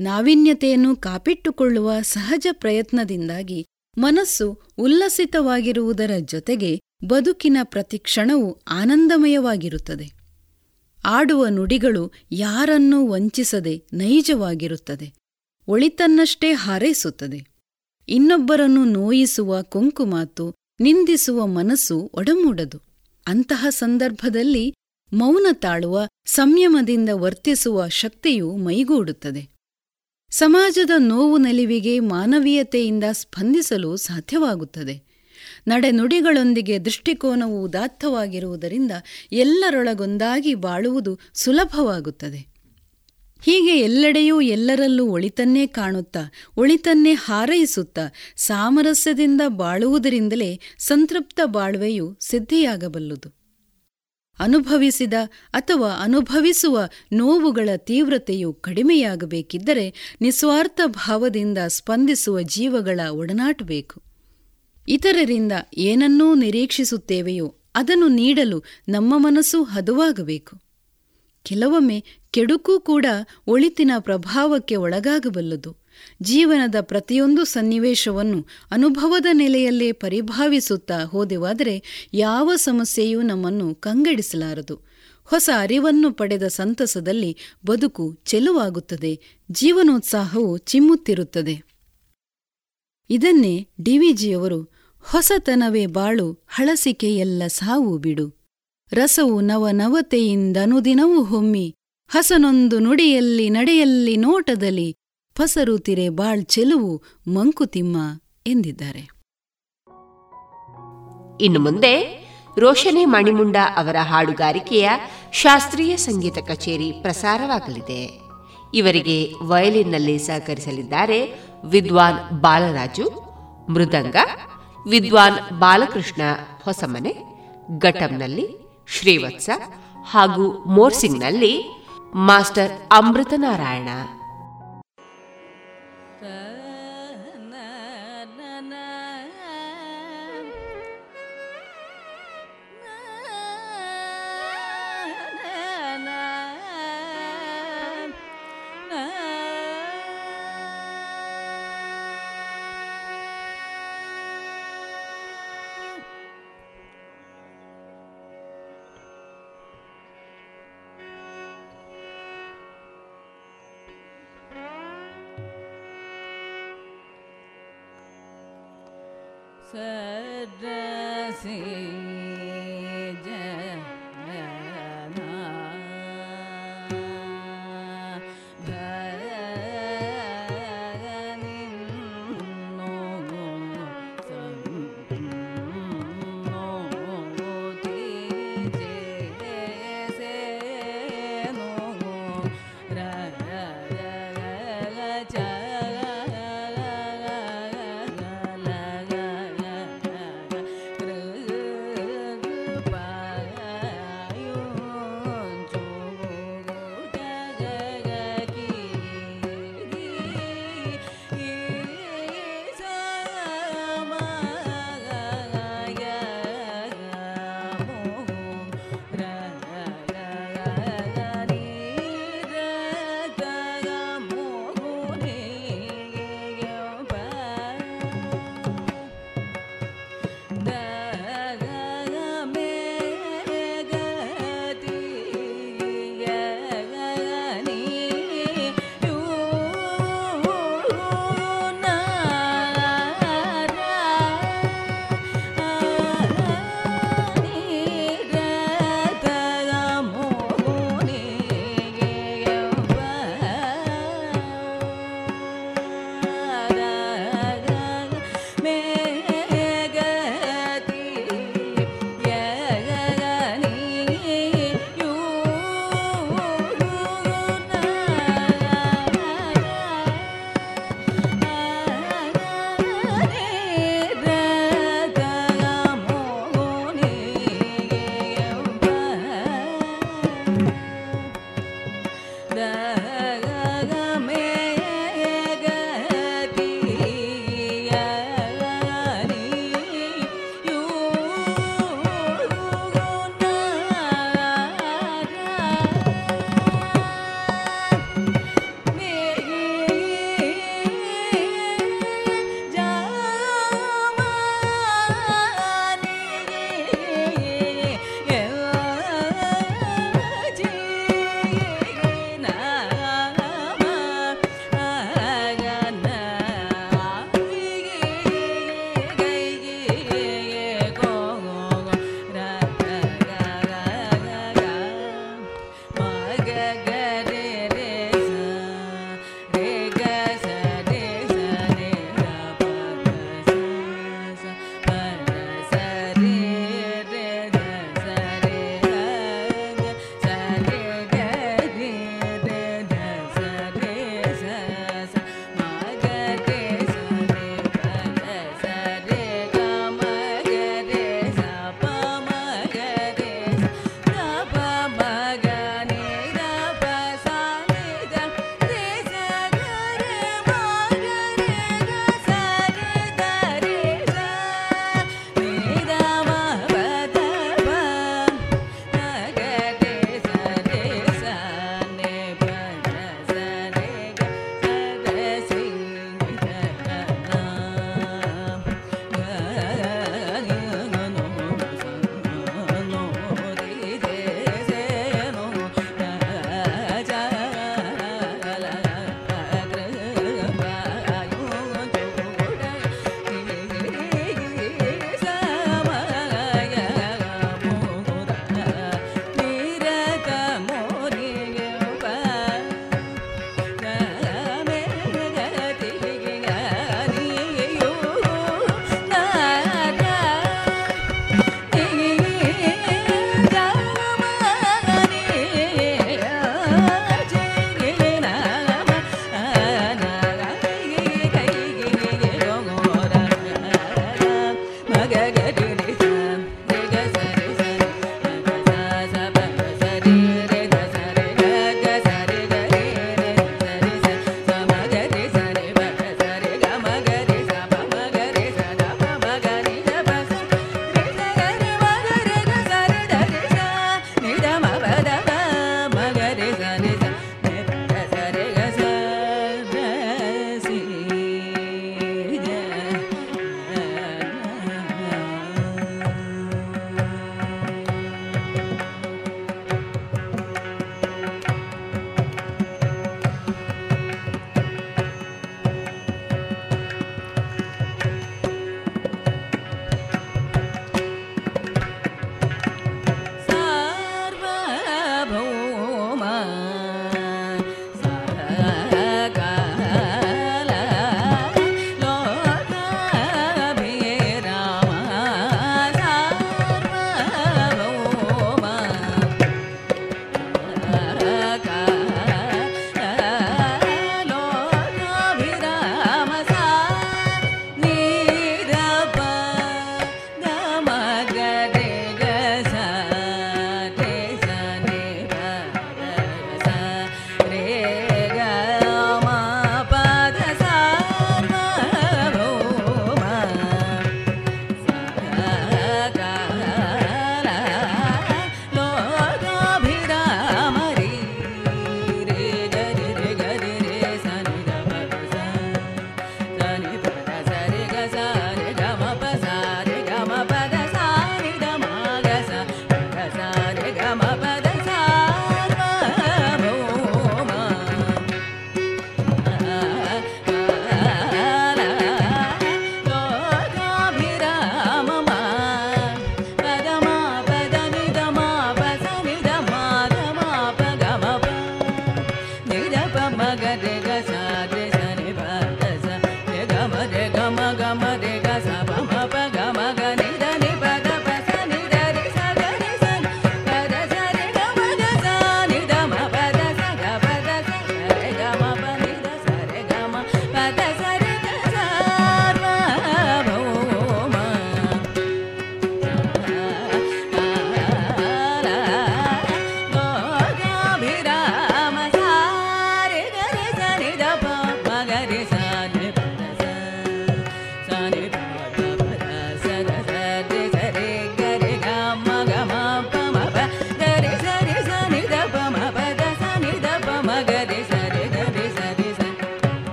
ನಾವೀನ್ಯತೆಯನ್ನು ಕಾಪಿಟ್ಟುಕೊಳ್ಳುವ ಸಹಜ ಪ್ರಯತ್ನದಿಂದಾಗಿ ಮನಸ್ಸು ಉಲ್ಲಸಿತವಾಗಿರುವುದರ ಜೊತೆಗೆ ಬದುಕಿನ ಪ್ರತಿಕ್ಷಣವು ಆನಂದಮಯವಾಗಿರುತ್ತದೆ. ಆಡುವ ನುಡಿಗಳು ಯಾರನ್ನೂ ವಂಚಿಸದೆ ನೈಜವಾಗಿರುತ್ತದೆ. ಒಳಿತನ್ನಷ್ಟೇ ಹಾರೈಸುತ್ತದೆ. ಇನ್ನೊಬ್ಬರನ್ನು ನೋಯಿಸುವ ಕುಂಕುಮಾತು ನಿಂದಿಸುವ ಮನಸ್ಸು ಒಡಮೂಡದು. ಅಂತಹ ಸಂದರ್ಭದಲ್ಲಿ ಮೌನ ತಾಳುವ, ಸಂಯಮದಿಂದ ವರ್ತಿಸುವ ಶಕ್ತಿಯು ಮೈಗೂಡುತ್ತದೆ. ಸಮಾಜದ ನೋವು ನಲಿವಿಗೆ ಮಾನವೀಯತೆಯಿಂದ ಸ್ಪಂದಿಸಲು ಸಾಧ್ಯವಾಗುತ್ತದೆ. ನಡೆನುಡಿಗಳೊಂದಿಗೆ ದೃಷ್ಟಿಕೋನವು ಉದಾತ್ತವಾಗಿರುವುದರಿಂದ ಎಲ್ಲರೊಳಗೊಂದಾಗಿ ಬಾಳುವುದು ಸುಲಭವಾಗುತ್ತದೆ. ಹೀಗೆ ಎಲ್ಲೆಡೆಯೂ ಎಲ್ಲರಲ್ಲೂ ಒಳಿತನ್ನೇ ಕಾಣುತ್ತಾ, ಒಳಿತನ್ನೇ ಹಾರೈಸುತ್ತಾ, ಸಾಮರಸ್ಯದಿಂದ ಬಾಳುವುದರಿಂದಲೇ ಸಂತೃಪ್ತ ಬಾಳ್ವೆಯು ಸಿದ್ಧಿಯಾಗಬಲ್ಲುದು. ಅನುಭವಿಸಿದ ಅಥವಾ ಅನುಭವಿಸುವ ನೋವುಗಳ ತೀವ್ರತೆಯು ಕಡಿಮೆಯಾಗಬೇಕಿದ್ದರೆ ನಿಸ್ವಾರ್ಥ ಭಾವದಿಂದ ಸ್ಪಂದಿಸುವ ಜೀವಗಳ ಒಡನಾಟಬೇಕು ಇತರರಿಂದ ಏನನ್ನೂ ನಿರೀಕ್ಷಿಸುತ್ತೇವೆಯೋ ಅದನ್ನು ನೀಡಲು ನಮ್ಮ ಮನಸ್ಸು ಹದುವಾಗಬೇಕು. ಕೆಲವೊಮ್ಮೆ ಕೆಡುಕು ಕೂಡ ಒಳಿತಿನ ಪ್ರಭಾವಕ್ಕೆ ಒಳಗಾಗಬಲ್ಲದು. ಜೀವನದ ಪ್ರತಿಯೊಂದು ಸನ್ನಿವೇಶವನ್ನು ಅನುಭವದ ನೆಲೆಯಲ್ಲೇ ಪರಿಭಾವಿಸುತ್ತಾ ಹೋದೆವಾದರೆ ಯಾವ ಸಮಸ್ಯೆಯೂ ನಮ್ಮನ್ನು ಕಂಗಡಿಸಲಾರದು. ಹೊಸ ಅರಿವನ್ನು ಪಡೆದ ಸಂತಸದಲ್ಲಿ ಬದುಕು ಚೆಲುವಾಗುತ್ತದೆ, ಜೀವನೋತ್ಸಾಹವು ಚಿಮ್ಮುತ್ತಿರುತ್ತದೆ. ಇದನ್ನೇ ಡಿವಿಜಿಯವರು ಹೊಸತನವೇ ಬಾಳು, ಹಳಸಿಕೆಯೆಲ್ಲ ಸಾವು ಬಿಡು. ರಸವು ನವನವತೆಯಿಂದನುದಿನವೂ ಹೊಮ್ಮಿ. ಹಸನೊಂದು ನುಡಿಯಲ್ಲಿ ನಡೆಯಲ್ಲಿ ನೋಟದಲ್ಲಿ ಫಸರುತಿರೆ ಬಾಳ್ ಚೆಲುವು ಮಂಕುತಿಮ್ಮ ಎಂದಿದ್ದಾರೆ. ಇನ್ನು ಮುಂದೆ ರೋಷನೆ ಮಣಿಮುಂಡ ಅವರ ಹಾಡುಗಾರಿಕೆಯ ಶಾಸ್ತ್ರೀಯ ಸಂಗೀತ ಕಚೇರಿ ಪ್ರಸಾರವಾಗಲಿದೆ. ಇವರಿಗೆ ವಯಲಿನ್ನಲ್ಲಿ ಸಹಕರಿಸಲಿದ್ದಾರೆ ವಿದ್ವಾನ್ ಬಾಲರಾಜು, ಮೃದಂಗ, ವಿದ್ವಾನ್ ಬಾಲಕೃಷ್ಣ ಹೊಸಮನೆ, ಘಟಂನಲ್ಲಿ ಶ್ರೀವತ್ಸ ಹಾಗೂ ಮೋರ್ಸಿಂಗ್ನಲ್ಲಿ ಮಾಸ್ಟರ್ ಅಮೃತನಾರಾಯಣ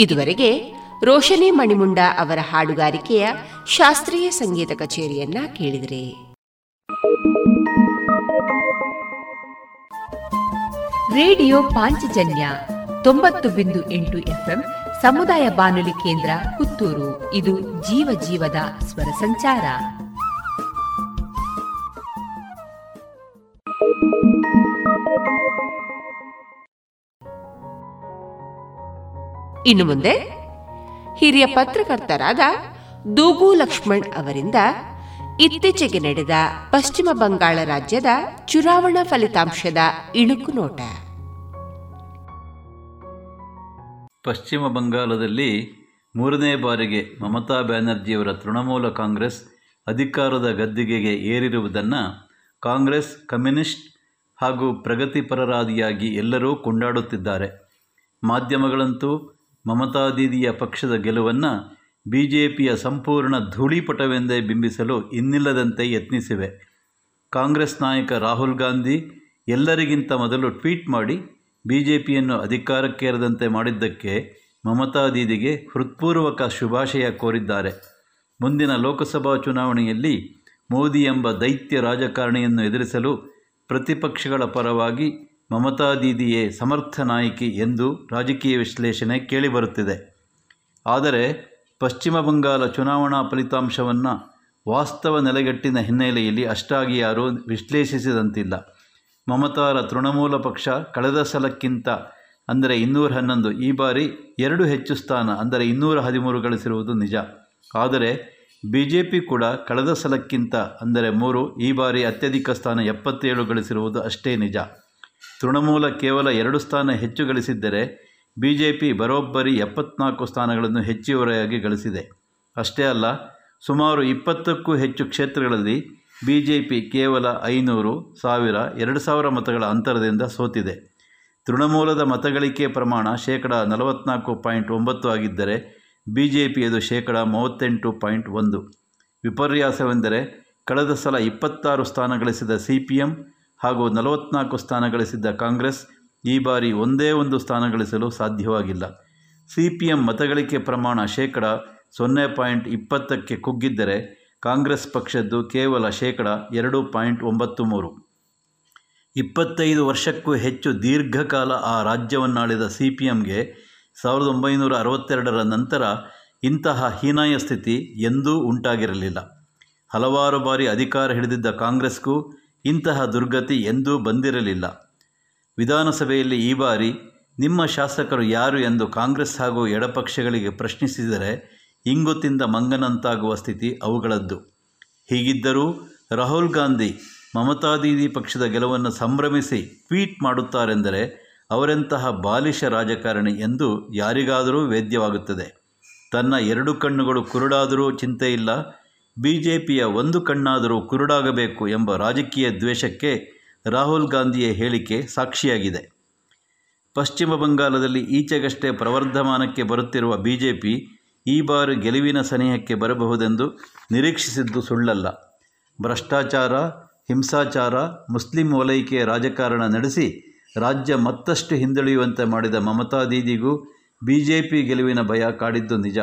ಇದುವರೆಗೆ ರೋಷನಿ ಮಣಿಮುಂಡ ಅವರ ಹಾಡುಗಾರಿಕೆಯ ಶಾಸ್ತ್ರೀಯ ಸಂಗೀತ ಕಚೇರಿಯನ್ನ ಕೇಳಿದರೆ. ರೇಡಿಯೋ ಪಾಂಚಜನ್ಯ ತೊಂಬತ್ತು ಬಿಂದು ಎಂಟು ಎಫ್ಎಂ ಸಮುದಾಯ ಬಾನುಲಿ ಕೇಂದ್ರ ಪುತ್ತೂರು. ಇದು ಜೀವ ಜೀವದ ಸ್ವರ ಸಂಚಾರ. ಇನ್ನು ಮುಂದೆ ಹಿರಿಯ ಪತ್ರಕರ್ತರಾದ ದೂಗು ಲಕ್ಷ್ಮಣ್ ಅವರಿಂದ ಇತ್ತೀಚೆಗೆ ನಡೆದ ಪಶ್ಚಿಮ ಬಂಗಾಳ ರಾಜ್ಯದ ಚುನಾವಣಾ ಫಲಿತಾಂಶದ ಇಣುಕು ನೋಟ. ಪಶ್ಚಿಮ ಬಂಗಾಳದಲ್ಲಿ ಮೂರನೇ ಬಾರಿಗೆ ಮಮತಾ ಬ್ಯಾನರ್ಜಿಯವರ ತೃಣಮೂಲ ಕಾಂಗ್ರೆಸ್ ಅಧಿಕಾರದ ಗದ್ದಿಗೆಗೆ ಏರಿರುವುದನ್ನು ಕಾಂಗ್ರೆಸ್, ಕಮ್ಯುನಿಸ್ಟ್ ಹಾಗೂ ಪ್ರಗತಿಪರರಾದಿಯಾಗಿ ಎಲ್ಲರೂ ಕೊಂಡಾಡುತ್ತಿದ್ದಾರೆ. ಮಾಧ್ಯಮಗಳಂತೂ ಮಮತಾ ದೀದಿಯ ಪಕ್ಷದ ಗೆಲುವನ್ನು ಬಿ ಜೆ ಸಂಪೂರ್ಣ ಧೂಳಿಪಟವೆಂದೇ ಬಿಂಬಿಸಲು ಇನ್ನಿಲ್ಲದಂತೆ ಯತ್ನಿಸಿವೆ. ಕಾಂಗ್ರೆಸ್ ನಾಯಕ ರಾಹುಲ್ ಗಾಂಧಿ ಎಲ್ಲರಿಗಿಂತ ಮೊದಲು ಟ್ವೀಟ್ ಮಾಡಿ ಬಿ ಜೆ ಪಿಯನ್ನು ಅಧಿಕಾರಕ್ಕೇರದಂತೆ ಮಾಡಿದ್ದಕ್ಕೆ ಮಮತಾ ದೀದಿಗೆ ಹೃತ್ಪೂರ್ವಕ ಶುಭಾಶಯ ಕೋರಿದ್ದಾರೆ. ಮುಂದಿನ ಲೋಕಸಭಾ ಚುನಾವಣೆಯಲ್ಲಿ ಮೋದಿ ಎಂಬ ದೈತ್ಯ ರಾಜಕಾರಣಿಯನ್ನು ಎದುರಿಸಲು ಪ್ರತಿಪಕ್ಷಗಳ ಪರವಾಗಿ ಮಮತಾ ದೀದಿಯೇ ಸಮರ್ಥ ನಾಯಕಿ ಎಂದು ರಾಜಕೀಯ ವಿಶ್ಲೇಷಣೆ ಕೇಳಿಬರುತ್ತಿದೆ ಆದರೆ ಪಶ್ಚಿಮ ಬಂಗಾಳ ಚುನಾವಣಾ ಫಲಿತಾಂಶವನ್ನು ವಾಸ್ತವ ನೆಲೆಗಟ್ಟಿನ ಹಿನ್ನೆಲೆಯಲ್ಲಿ ಅಷ್ಟಾಗಿ ಯಾರೂ ವಿಶ್ಲೇಷಿಸಿದಂತಿಲ್ಲ. ಮಮತಾರ ತೃಣಮೂಲ ಪಕ್ಷ ಕಳೆದ ಸಲಕ್ಕಿಂತ ಅಂದರೆ ಇನ್ನೂರ ಹನ್ನೊಂದು ಈ ಬಾರಿ ಎರಡು ಹೆಚ್ಚು ಸ್ಥಾನ ಅಂದರೆ ಇನ್ನೂರ ಹದಿಮೂರು ಗಳಿಸಿರುವುದು ನಿಜ. ಆದರೆ ಬಿ ಜೆ ಪಿ ಕೂಡ ಕಳೆದ ಸಲಕ್ಕಿಂತ ಅಂದರೆ ಮೂರು ಈ ಬಾರಿ ಅತ್ಯಧಿಕ ಸ್ಥಾನ ಎಪ್ಪತ್ತೇಳು ಗಳಿಸಿರುವುದು ಅಷ್ಟೇ ನಿಜ. ತೃಣಮೂಲ ಕೇವಲ ಎರಡು ಸ್ಥಾನ ಹೆಚ್ಚು ಗಳಿಸಿದ್ದರೆ ಬಿ ಜೆ ಪಿ ಬರೋಬ್ಬರಿ ಎಪ್ಪತ್ನಾಲ್ಕು ಸ್ಥಾನಗಳನ್ನು ಹೆಚ್ಚುವರಿಯಾಗಿ ಗಳಿಸಿದೆ. ಅಷ್ಟೇ ಅಲ್ಲ, ಸುಮಾರು ಇಪ್ಪತ್ತಕ್ಕೂ ಹೆಚ್ಚು ಕ್ಷೇತ್ರಗಳಲ್ಲಿ ಬಿ ಜೆ ಪಿ ಕೇವಲ ಐನೂರು, ಸಾವಿರ, ಎರಡು ಸಾವಿರ ಮತಗಳ ಅಂತರದಿಂದ ಸೋತಿದೆ. ತೃಣಮೂಲದ ಮತಗಳಿಕೆ ಪ್ರಮಾಣ ಶೇಕಡ ನಲವತ್ನಾಲ್ಕು ಪಾಯಿಂಟ್ ಒಂಬತ್ತು ಆಗಿದ್ದರೆ ಬಿ ಜೆ ಪಿಯದು ಶೇಕಡ ಮೂವತ್ತೆಂಟು ಪಾಯಿಂಟ್ ಒಂದು. ವಿಪರ್ಯಾಸವೆಂದರೆ, ಕಳೆದ ಸಲ ಇಪ್ಪತ್ತಾರು ಸ್ಥಾನ ಗಳಿಸಿದ ಸಿ ಪಿ ಎಂ ಹಾಗೂ ನಲವತ್ನಾಲ್ಕು ಸ್ಥಾನ ಗಳಿಸಿದ್ದ ಕಾಂಗ್ರೆಸ್ ಈ ಬಾರಿ ಒಂದೇ ಒಂದು ಸ್ಥಾನ ಗಳಿಸಲು ಸಾಧ್ಯವಾಗಿಲ್ಲ. ಸಿ ಪಿ ಎಂ ಮತಗಳಿಕೆ ಪ್ರಮಾಣ ಶೇಕಡ ಸೊನ್ನೆ ಪಾಯಿಂಟ್ ಇಪ್ಪತ್ತಕ್ಕೆ ಕುಗ್ಗಿದ್ದರೆ ಕಾಂಗ್ರೆಸ್ ಪಕ್ಷದ್ದು ಕೇವಲ ಶೇಕಡ ಎರಡು ಪಾಯಿಂಟ್ ಒಂಬತ್ತು ಮೂರು. ಇಪ್ಪತ್ತೈದು ವರ್ಷಕ್ಕೂ ಹೆಚ್ಚು ದೀರ್ಘಕಾಲ ಆ ರಾಜ್ಯವನ್ನಾಳಿದ ಸಿ ಪಿ ಎಮ್ಗೆ ಸಾವಿರದ ಒಂಬೈನೂರ ಅರವತ್ತೆರಡರ ನಂತರ ಇಂತಹ ಹೀನಾಯ ಸ್ಥಿತಿ ಎಂದೂ ಉಂಟಾಗಿರಲಿಲ್ಲ. ಹಲವಾರು ಬಾರಿ ಅಧಿಕಾರ ಹಿಡಿದಿದ್ದ ಕಾಂಗ್ರೆಸ್ಗೂ ಇಂತಹ ದುರ್ಗತಿ ಎಂದೂ ಬಂದಿರಲಿಲ್ಲ. ವಿಧಾನಸಭೆಯಲ್ಲಿ ಈ ಬಾರಿ ನಿಮ್ಮ ಶಾಸಕರು ಯಾರು ಎಂದು ಕಾಂಗ್ರೆಸ್ ಹಾಗೂ ಎಡಪಕ್ಷಗಳಿಗೆ ಪ್ರಶ್ನಿಸಿದರೆ ಇಂಗುತ್ತಿಂದ ಮಂಗನಂತಾಗುವ ಸ್ಥಿತಿ ಅವುಗಳದ್ದು. ಹೀಗಿದ್ದರೂ ರಾಹುಲ್ ಗಾಂಧಿ ಮಮತಾ ದೀದಿ ಪಕ್ಷದ ಗೆಲುವನ್ನು ಸಂಭ್ರಮಿಸಿ ಟ್ವೀಟ್ ಮಾಡುತ್ತಾರೆಂದರೆ ಅವರೆಂತಹ ಬಾಲಿಶ ರಾಜಕಾರಣಿ ಎಂದು ಯಾರಿಗಾದರೂ ವೇದ್ಯವಾಗುತ್ತದೆ. ತನ್ನ ಎರಡು ಕಣ್ಣುಗಳು ಕುರುಡಾದರೂ ಚಿಂತೆ ಇಲ್ಲ ಬಿ ಜೆ ಪಿಯ ಒಂದು ಕಣ್ಣಾದರೂ ಕುರುಡಾಗಬೇಕು ಎಂಬ ರಾಜಕೀಯ ದ್ವೇಷಕ್ಕೆ ರಾಹುಲ್ ಗಾಂಧಿಯ ಹೇಳಿಕೆ ಸಾಕ್ಷಿಯಾಗಿದೆ. ಪಶ್ಚಿಮ ಬಂಗಾಲದಲ್ಲಿ ಈಚೆಗಷ್ಟೇ ಪ್ರವರ್ಧಮಾನಕ್ಕೆ ಬರುತ್ತಿರುವ ಬಿ ಜೆ ಪಿ ಈ ಬಾರಿ ಗೆಲುವಿನ ಸನಿಹಕ್ಕೆ ಬರಬಹುದೆಂದು ನಿರೀಕ್ಷಿಸಿದ್ದು ಸುಳ್ಳಲ್ಲ. ಭ್ರಷ್ಟಾಚಾರ, ಹಿಂಸಾಚಾರ, ಮುಸ್ಲಿಂ ಓಲೈಕೆ ರಾಜಕಾರಣ ನಡೆಸಿ ರಾಜ್ಯ ಮತ್ತಷ್ಟು ಹಿಂದುಳಿಯುವಂತೆ ಮಾಡಿದ ಮಮತಾ ದೀದಿಗೂ ಬಿ ಜೆ ಪಿ ಗೆಲುವಿನ ಭಯ ಕಾಡಿದ್ದು ನಿಜ.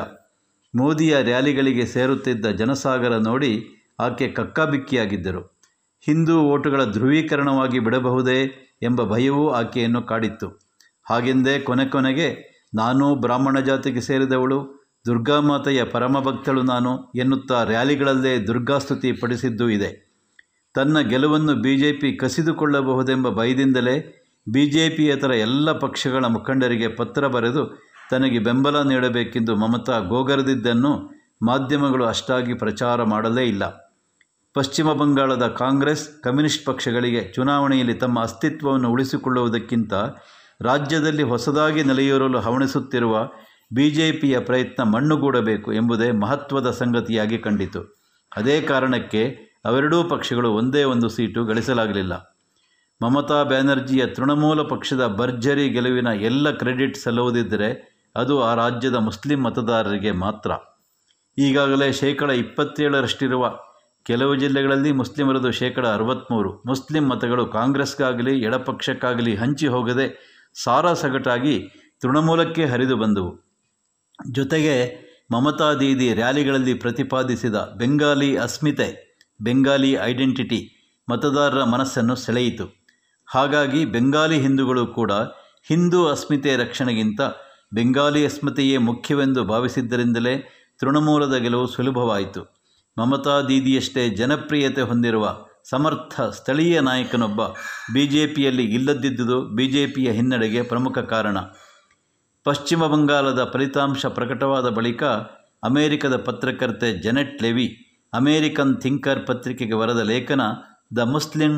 ಮೋದಿಯ ರ್ಯಾಲಿಗಳಿಗೆ ಸೇರುತ್ತಿದ್ದ ಜನಸಾಗರ ನೋಡಿ ಆಕೆ ಕಕ್ಕಾಬಿಕ್ಕಿಯಾಗಿದ್ದರು. ಹಿಂದೂ ಓಟುಗಳ ಧ್ರುವೀಕರಣವಾಗಿ ಬಿಡಬಹುದೇ ಎಂಬ ಭಯವೂ ಆಕೆಯನ್ನು ಕಾಡಿತ್ತು. ಹಾಗೆಂದೇ ಕೊನೆ ಕೊನೆಗೆ ನಾನೂ ಬ್ರಾಹ್ಮಣ ಜಾತಿಗೆ ಸೇರಿದವಳು ದುರ್ಗಾಮಾತೆಯ ಪರಮಭಕ್ತಳು ನಾನು ಎನ್ನುತ್ತಾ ರ್ಯಾಲಿಗಳಲ್ಲೇ ದುರ್ಗಾಸ್ತುತಿ ಪಡಿಸಿದ್ದೂ ಇದೆ. ತನ್ನ ಗೆಲುವನ್ನು ಬಿ ಜೆ ಪಿ ಕಸಿದುಕೊಳ್ಳಬಹುದೆಂಬ ಭಯದಿಂದಲೇ ಬಿ ಜೆ ಪಿಯೇತರ ಎಲ್ಲ ಪಕ್ಷಗಳ ಮುಖಂಡರಿಗೆ ಪತ್ರ ಬರೆದು ತನಗೆ ಬೆಂಬಲ ನೀಡಬೇಕೆಂದು ಮಮತಾ ಗೋಗರೆದಿದ್ದನ್ನು ಮಾಧ್ಯಮಗಳು ಅಷ್ಟಾಗಿ ಪ್ರಚಾರ ಮಾಡಲೇ ಇಲ್ಲ. ಪಶ್ಚಿಮ ಬಂಗಾಳದ ಕಾಂಗ್ರೆಸ್, ಕಮ್ಯುನಿಸ್ಟ್ ಪಕ್ಷಗಳಿಗೆ ಚುನಾವಣೆಯಲ್ಲಿ ತಮ್ಮ ಅಸ್ತಿತ್ವವನ್ನು ಉಳಿಸಿಕೊಳ್ಳುವುದಕ್ಕಿಂತ ರಾಜ್ಯದಲ್ಲಿ ಹೊಸದಾಗಿ ನೆಲೆಯೂರಲು ಹವಣಿಸುತ್ತಿರುವ ಬಿ ಜೆ ಪಿಯ ಪ್ರಯತ್ನ ಮಣ್ಣುಗೂಡಬೇಕು ಎಂಬುದೇ ಮಹತ್ವದ ಸಂಗತಿಯಾಗಿ ಕಂಡಿತು. ಅದೇ ಕಾರಣಕ್ಕೆ ಅವೆರಡೂ ಪಕ್ಷಗಳು ಒಂದೇ ಒಂದು ಸೀಟು ಗಳಿಸಲಾಗಲಿಲ್ಲ. ಮಮತಾ ಬ್ಯಾನರ್ಜಿಯ ತೃಣಮೂಲ ಪಕ್ಷದ ಭರ್ಜರಿ ಗೆಲುವಿನ ಎಲ್ಲ ಕ್ರೆಡಿಟ್ ಸಲ್ಲುವುದಿದ್ದರೆ ಅದು ಆ ರಾಜ್ಯದ ಮುಸ್ಲಿಂ ಮತದಾರರಿಗೆ ಮಾತ್ರ. ಈಗಾಗಲೇ ಶೇಕಡ ಇಪ್ಪತ್ತೇಳರಷ್ಟಿರುವ ಕೆಲವು ಜಿಲ್ಲೆಗಳಲ್ಲಿ ಮುಸ್ಲಿಮರದು ಶೇಕಡ ಅರವತ್ತ್ಮೂರು ಮುಸ್ಲಿಂ ಮತಗಳು ಕಾಂಗ್ರೆಸ್ಗಾಗಲಿ, ಎಡಪಕ್ಷಕ್ಕಾಗಲಿ ಹಂಚಿ ಹೋಗದೆ ಸಾರಾಸಗಟಾಗಿ ತೃಣಮೂಲಕ್ಕೆ ಹರಿದು ಬಂದವು. ಜೊತೆಗೆ ಮಮತಾ ದೀದಿ ರ್ಯಾಲಿಗಳಲ್ಲಿ ಪ್ರತಿಪಾದಿಸಿದ ಬೆಂಗಾಲಿ ಅಸ್ಮಿತೆ, ಬೆಂಗಾಲಿ ಐಡೆಂಟಿಟಿ ಮತದಾರರ ಮನಸ್ಸನ್ನು ಸೆಳೆಯಿತು. ಹಾಗಾಗಿ ಬೆಂಗಾಲಿ ಹಿಂದೂಗಳು ಕೂಡ ಹಿಂದೂ ಅಸ್ಮಿತೆ ರಕ್ಷಣೆಗಿಂತ ಬೆಂಗಾಲಿ ಅಸ್ಮಿತೆಯೇ ಮುಖ್ಯವೆಂದು ಭಾವಿಸಿದ್ದರಿಂದಲೇ ತೃಣಮೂಲದ ಗೆಲುವು ಸುಲಭವಾಯಿತು. ಮಮತಾ ದೀದಿಯಷ್ಟೇ ಜನಪ್ರಿಯತೆ ಹೊಂದಿರುವ ಸಮರ್ಥ ಸ್ಥಳೀಯ ನಾಯಕನೊಬ್ಬ ಬಿ ಜೆ ಪಿಯಲ್ಲಿ ಇಲ್ಲದಿದ್ದುದು ಬಿ ಜೆ ಪಿಯ ಹಿನ್ನಡೆಗೆ ಪ್ರಮುಖ ಕಾರಣ. ಪಶ್ಚಿಮ ಬಂಗಾಳದ ಫಲಿತಾಂಶ ಪ್ರಕಟವಾದ ಬಳಿಕ ಅಮೆರಿಕದ ಪತ್ರಕರ್ತೆ ಜೆನೆಟ್ ಲೆವಿ, ಅಮೇರಿಕನ್ ಥಿಂಕರ್ ಪತ್ರಿಕೆಗೆ ಬರೆದ ಲೇಖನ the Muslim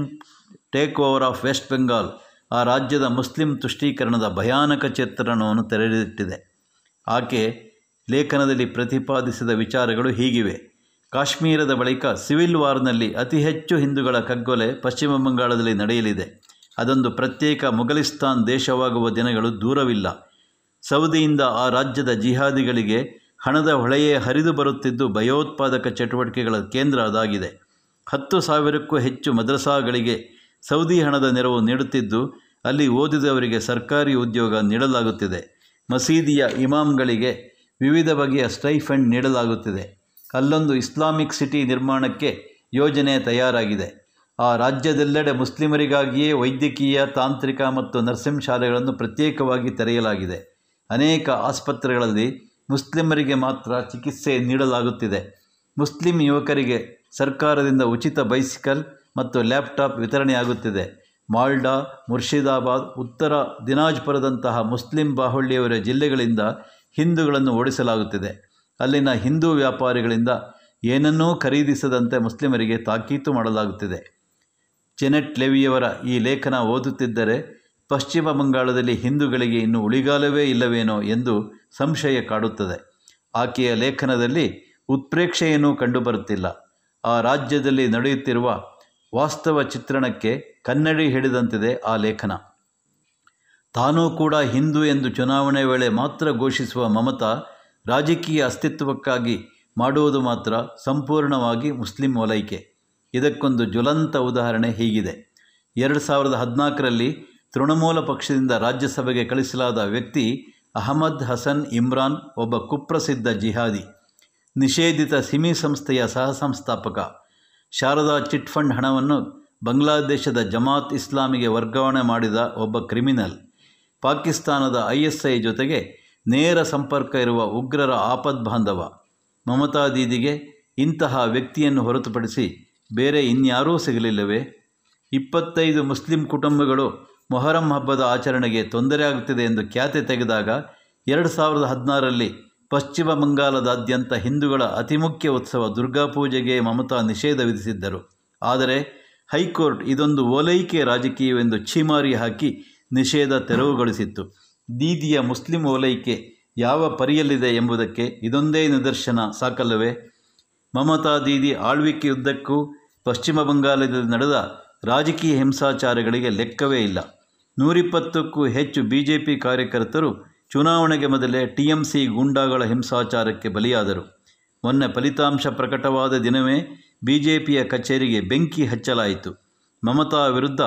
take over of West Bengal ಆ ರಾಜ್ಯದ ಮುಸ್ಲಿಂ ತುಷ್ಟೀಕರಣದ ಭಯಾನಕ ಚಿತ್ರಣವನ್ನು ತೆರೆದಿಟ್ಟಿದೆ. ಆಕೆ ಲೇಖನದಲ್ಲಿ ಪ್ರತಿಪಾದಿಸಿದ ವಿಚಾರಗಳು ಹೀಗಿವೆ. ಕಾಶ್ಮೀರದ ಬಳಿಕ ಸಿವಿಲ್ ವಾರ್ನಲ್ಲಿ ಅತಿ ಹೆಚ್ಚು ಹಿಂದೂಗಳ ಕಗ್ಗೊಲೆ ಪಶ್ಚಿಮ ಬಂಗಾಳದಲ್ಲಿ ನಡೆಯಲಿದೆ. ಅದೊಂದು ಪ್ರತ್ಯೇಕ ಮುಘಲಿಸ್ತಾನ್ ದೇಶವಾಗುವ ದಿನಗಳು ದೂರವಿಲ್ಲ. ಸೌದಿಯಿಂದ ಆ ರಾಜ್ಯದ ಜಿಹಾದಿಗಳಿಗೆ ಹಣದ ಹೊಳೆಯೇ ಹರಿದು ಬರುತ್ತಿದ್ದು ಭಯೋತ್ಪಾದಕ ಚಟುವಟಿಕೆಗಳ ಕೇಂದ್ರ ಅದಾಗಿದೆ. ಹತ್ತು ಸಾವಿರಕ್ಕೂ ಹೆಚ್ಚು ಮದ್ರಸಾಗಳಿಗೆ ಸೌದಿ ಹಣದ ನೆರವು ನೀಡುತ್ತಿದ್ದು, ಅಲ್ಲಿ ಓದಿದವರಿಗೆ ಸರ್ಕಾರಿ ಉದ್ಯೋಗ ನೀಡಲಾಗುತ್ತಿದೆ. ಮಸೀದಿಯ ಇಮಾಮ್ಗಳಿಗೆ ವಿವಿಧ ಬಗೆಯ ಸ್ಟೈಫಂಡ್ ನೀಡಲಾಗುತ್ತಿದೆ. ಅಲ್ಲೊಂದು ಇಸ್ಲಾಮಿಕ್ ಸಿಟಿ ನಿರ್ಮಾಣಕ್ಕೆ ಯೋಜನೆ ತಯಾರಾಗಿದೆ. ಆ ರಾಜ್ಯದೆಲ್ಲೆಡೆ ಮುಸ್ಲಿಮರಿಗಾಗಿಯೇ ವೈದ್ಯಕೀಯ, ತಾಂತ್ರಿಕ ಮತ್ತು ನರ್ಸಿಂಗ್ ಶಾಲೆಗಳನ್ನು ಪ್ರತ್ಯೇಕವಾಗಿ ತೆರೆಯಲಾಗಿದೆ. ಅನೇಕ ಆಸ್ಪತ್ರೆಗಳಲ್ಲಿ ಮುಸ್ಲಿಮರಿಗೆ ಮಾತ್ರ ಚಿಕಿತ್ಸೆ ನೀಡಲಾಗುತ್ತಿದೆ. ಮುಸ್ಲಿಂ ಯುವಕರಿಗೆ ಸರ್ಕಾರದಿಂದ ಉಚಿತ ಬೈಸಿಕಲ್ ಮತ್ತು ಲ್ಯಾಪ್ಟಾಪ್ ವಿತರಣೆಯಾಗುತ್ತಿದೆ. ಮಾಲ್ಡಾ, ಮುರ್ಷಿದಾಬಾದ್, ಉತ್ತರ ದಿನಾಜ್ಪುರದಂತಹ ಮುಸ್ಲಿಂ ಬಾಹುಳ್ಯವರ ಜಿಲ್ಲೆಗಳಿಂದ ಹಿಂದೂಗಳನ್ನು ಓಡಿಸಲಾಗುತ್ತಿದೆ. ಅಲ್ಲಿನ ಹಿಂದೂ ವ್ಯಾಪಾರಿಗಳಿಂದ ಏನನ್ನೂ ಖರೀದಿಸದಂತೆ ಮುಸ್ಲಿಮರಿಗೆ ತಾಕೀತು ಮಾಡಲಾಗುತ್ತಿದೆ. ಜೆನೆಟ್ ಲೆವಿಯವರ ಈ ಲೇಖನ ಓದುತ್ತಿದ್ದರೆ ಪಶ್ಚಿಮ ಬಂಗಾಳದಲ್ಲಿ ಹಿಂದೂಗಳಿಗೆ ಇನ್ನು ಉಳಿಗಾಲವೇ ಇಲ್ಲವೇನೋ ಎಂದು ಸಂಶಯ ಕಾಡುತ್ತದೆ. ಆಕೆಯ ಲೇಖನದಲ್ಲಿ ಉತ್ಪ್ರೇಕ್ಷೆಯೇನೂ ಕಂಡುಬರುತ್ತಿಲ್ಲ. ಆ ರಾಜ್ಯದಲ್ಲಿ ನಡೆಯುತ್ತಿರುವ ವಾಸ್ತವ ಚಿತ್ರಣಕ್ಕೆ ಕನ್ನಡಿ ಹಿಡಿದಂತಿದೆ ಆ ಲೇಖನ. ತಾನೂ ಕೂಡ ಹಿಂದೂ ಎಂದು ಚುನಾವಣೆ ವೇಳೆ ಮಾತ್ರ ಘೋಷಿಸುವ ಮಮತಾ ರಾಜಕೀಯ ಅಸ್ತಿತ್ವಕ್ಕಾಗಿ ಮಾಡುವುದು ಮಾತ್ರ ಸಂಪೂರ್ಣವಾಗಿ ಮುಸ್ಲಿಂ ವಲೈಕೆ ಇದಕ್ಕೊಂದು ಜ್ವಲಂತ ಉದಾಹರಣೆ ಹೀಗಿದೆ. ಎರಡು ಸಾವಿರದ ಹದಿನಾಲ್ಕರಲ್ಲಿ ತೃಣಮೂಲ ಪಕ್ಷದಿಂದ ರಾಜ್ಯಸಭೆಗೆ ಕಳಿಸಲಾದ ವ್ಯಕ್ತಿ ಅಹಮದ್ ಹಸನ್ ಇಮ್ರಾನ್ ಒಬ್ಬ ಕುಪ್ರಸಿದ್ಧ ಜಿಹಾದಿ, ನಿಷೇಧಿತ ಸಿಮಿ ಸಂಸ್ಥೆಯ ಸಹ ಸಂಸ್ಥಾಪಕ. ಶಾರದಾ ಚಿಟ್ ಫಂಡ್ ಹಣವನ್ನು ಬಾಂಗ್ಲಾದೇಶದ ಜಮಾತ್ ಇಸ್ಲಾಮಿಗೆ ವರ್ಗಾವಣೆ ಮಾಡಿದ ಒಬ್ಬ ಕ್ರಿಮಿನಲ್. ಪಾಕಿಸ್ತಾನದ ಐ ಎಸ್ ಐ ಜೊತೆಗೆ ನೇರ ಸಂಪರ್ಕ ಇರುವ ಉಗ್ರರ ಆಪದ್ಬಾಂಧವ ಮಮತಾ ದೀದಿಗೆ ಇಂತಹ ವ್ಯಕ್ತಿಯನ್ನು ಹೊರತುಪಡಿಸಿ ಬೇರೆ ಇನ್ಯಾರೂ ಸಿಗಲಿಲ್ಲವೇ? ಇಪ್ಪತ್ತೈದು ಮುಸ್ಲಿಂ ಕುಟುಂಬಗಳು ಮೊಹರಂ ಹಬ್ಬದ ಆಚರಣೆಗೆ ತೊಂದರೆಯಾಗುತ್ತಿದೆ ಎಂದು ಖ್ಯಾತೆ ತೆಗೆದಾಗ ಎರಡು ಸಾವಿರದ ಹದಿನಾರರಲ್ಲಿ ಪಶ್ಚಿಮ ಬಂಗಾಲದಾದ್ಯಂತ ಹಿಂದೂಗಳ ಅತಿ ಮುಖ್ಯ ಉತ್ಸವ ದುರ್ಗಾಪೂಜೆಗೆ ಮಮತಾ ನಿಷೇಧ ವಿಧಿಸಿದ್ದರು. ಆದರೆ ಹೈಕೋರ್ಟ್ ಇದೊಂದು ಓಲೈಕೆ ರಾಜಕೀಯವೆಂದು ಛೀಮಾರಿ ಹಾಕಿ ನಿಷೇಧ ತೆರವುಗೊಳಿಸಿತ್ತು. ದೀದಿಯ ಮುಸ್ಲಿಂ ಓಲೈಕೆ ಯಾವ ಪರಿಯಲ್ಲಿದೆ ಎಂಬುದಕ್ಕೆ ಇದೊಂದೇ ನಿದರ್ಶನ ಸಾಕಲ್ಲವೇ? ಮಮತಾ ದೀದಿ ಆಳ್ವಿಕೆಯುದ್ದಕ್ಕೂ ಪಶ್ಚಿಮ ಬಂಗಾಳದಲ್ಲಿ ನಡೆದ ರಾಜಕೀಯ ಹಿಂಸಾಚಾರಗಳಿಗೆ ಲೆಕ್ಕವೇ ಇಲ್ಲ. ನೂರಿಪ್ಪತ್ತಕ್ಕೂ ಹೆಚ್ಚು ಬಿ ಕಾರ್ಯಕರ್ತರು ಚುನಾವಣೆಗೆ ಮೊದಲೇ ಟಿಎಂಸಿ ಗೂಂಡಾಗಳ ಹಿಂಸಾಚಾರಕ್ಕೆ ಬಲಿಯಾದರು. ಮೊನ್ನೆ ಫಲಿತಾಂಶ ಪ್ರಕಟವಾದ ದಿನವೇ ಬಿಜೆಪಿಯ ಕಚೇರಿಗೆ ಬೆಂಕಿ ಹಚ್ಚಲಾಯಿತು. ಮಮತಾ ವಿರುದ್ಧ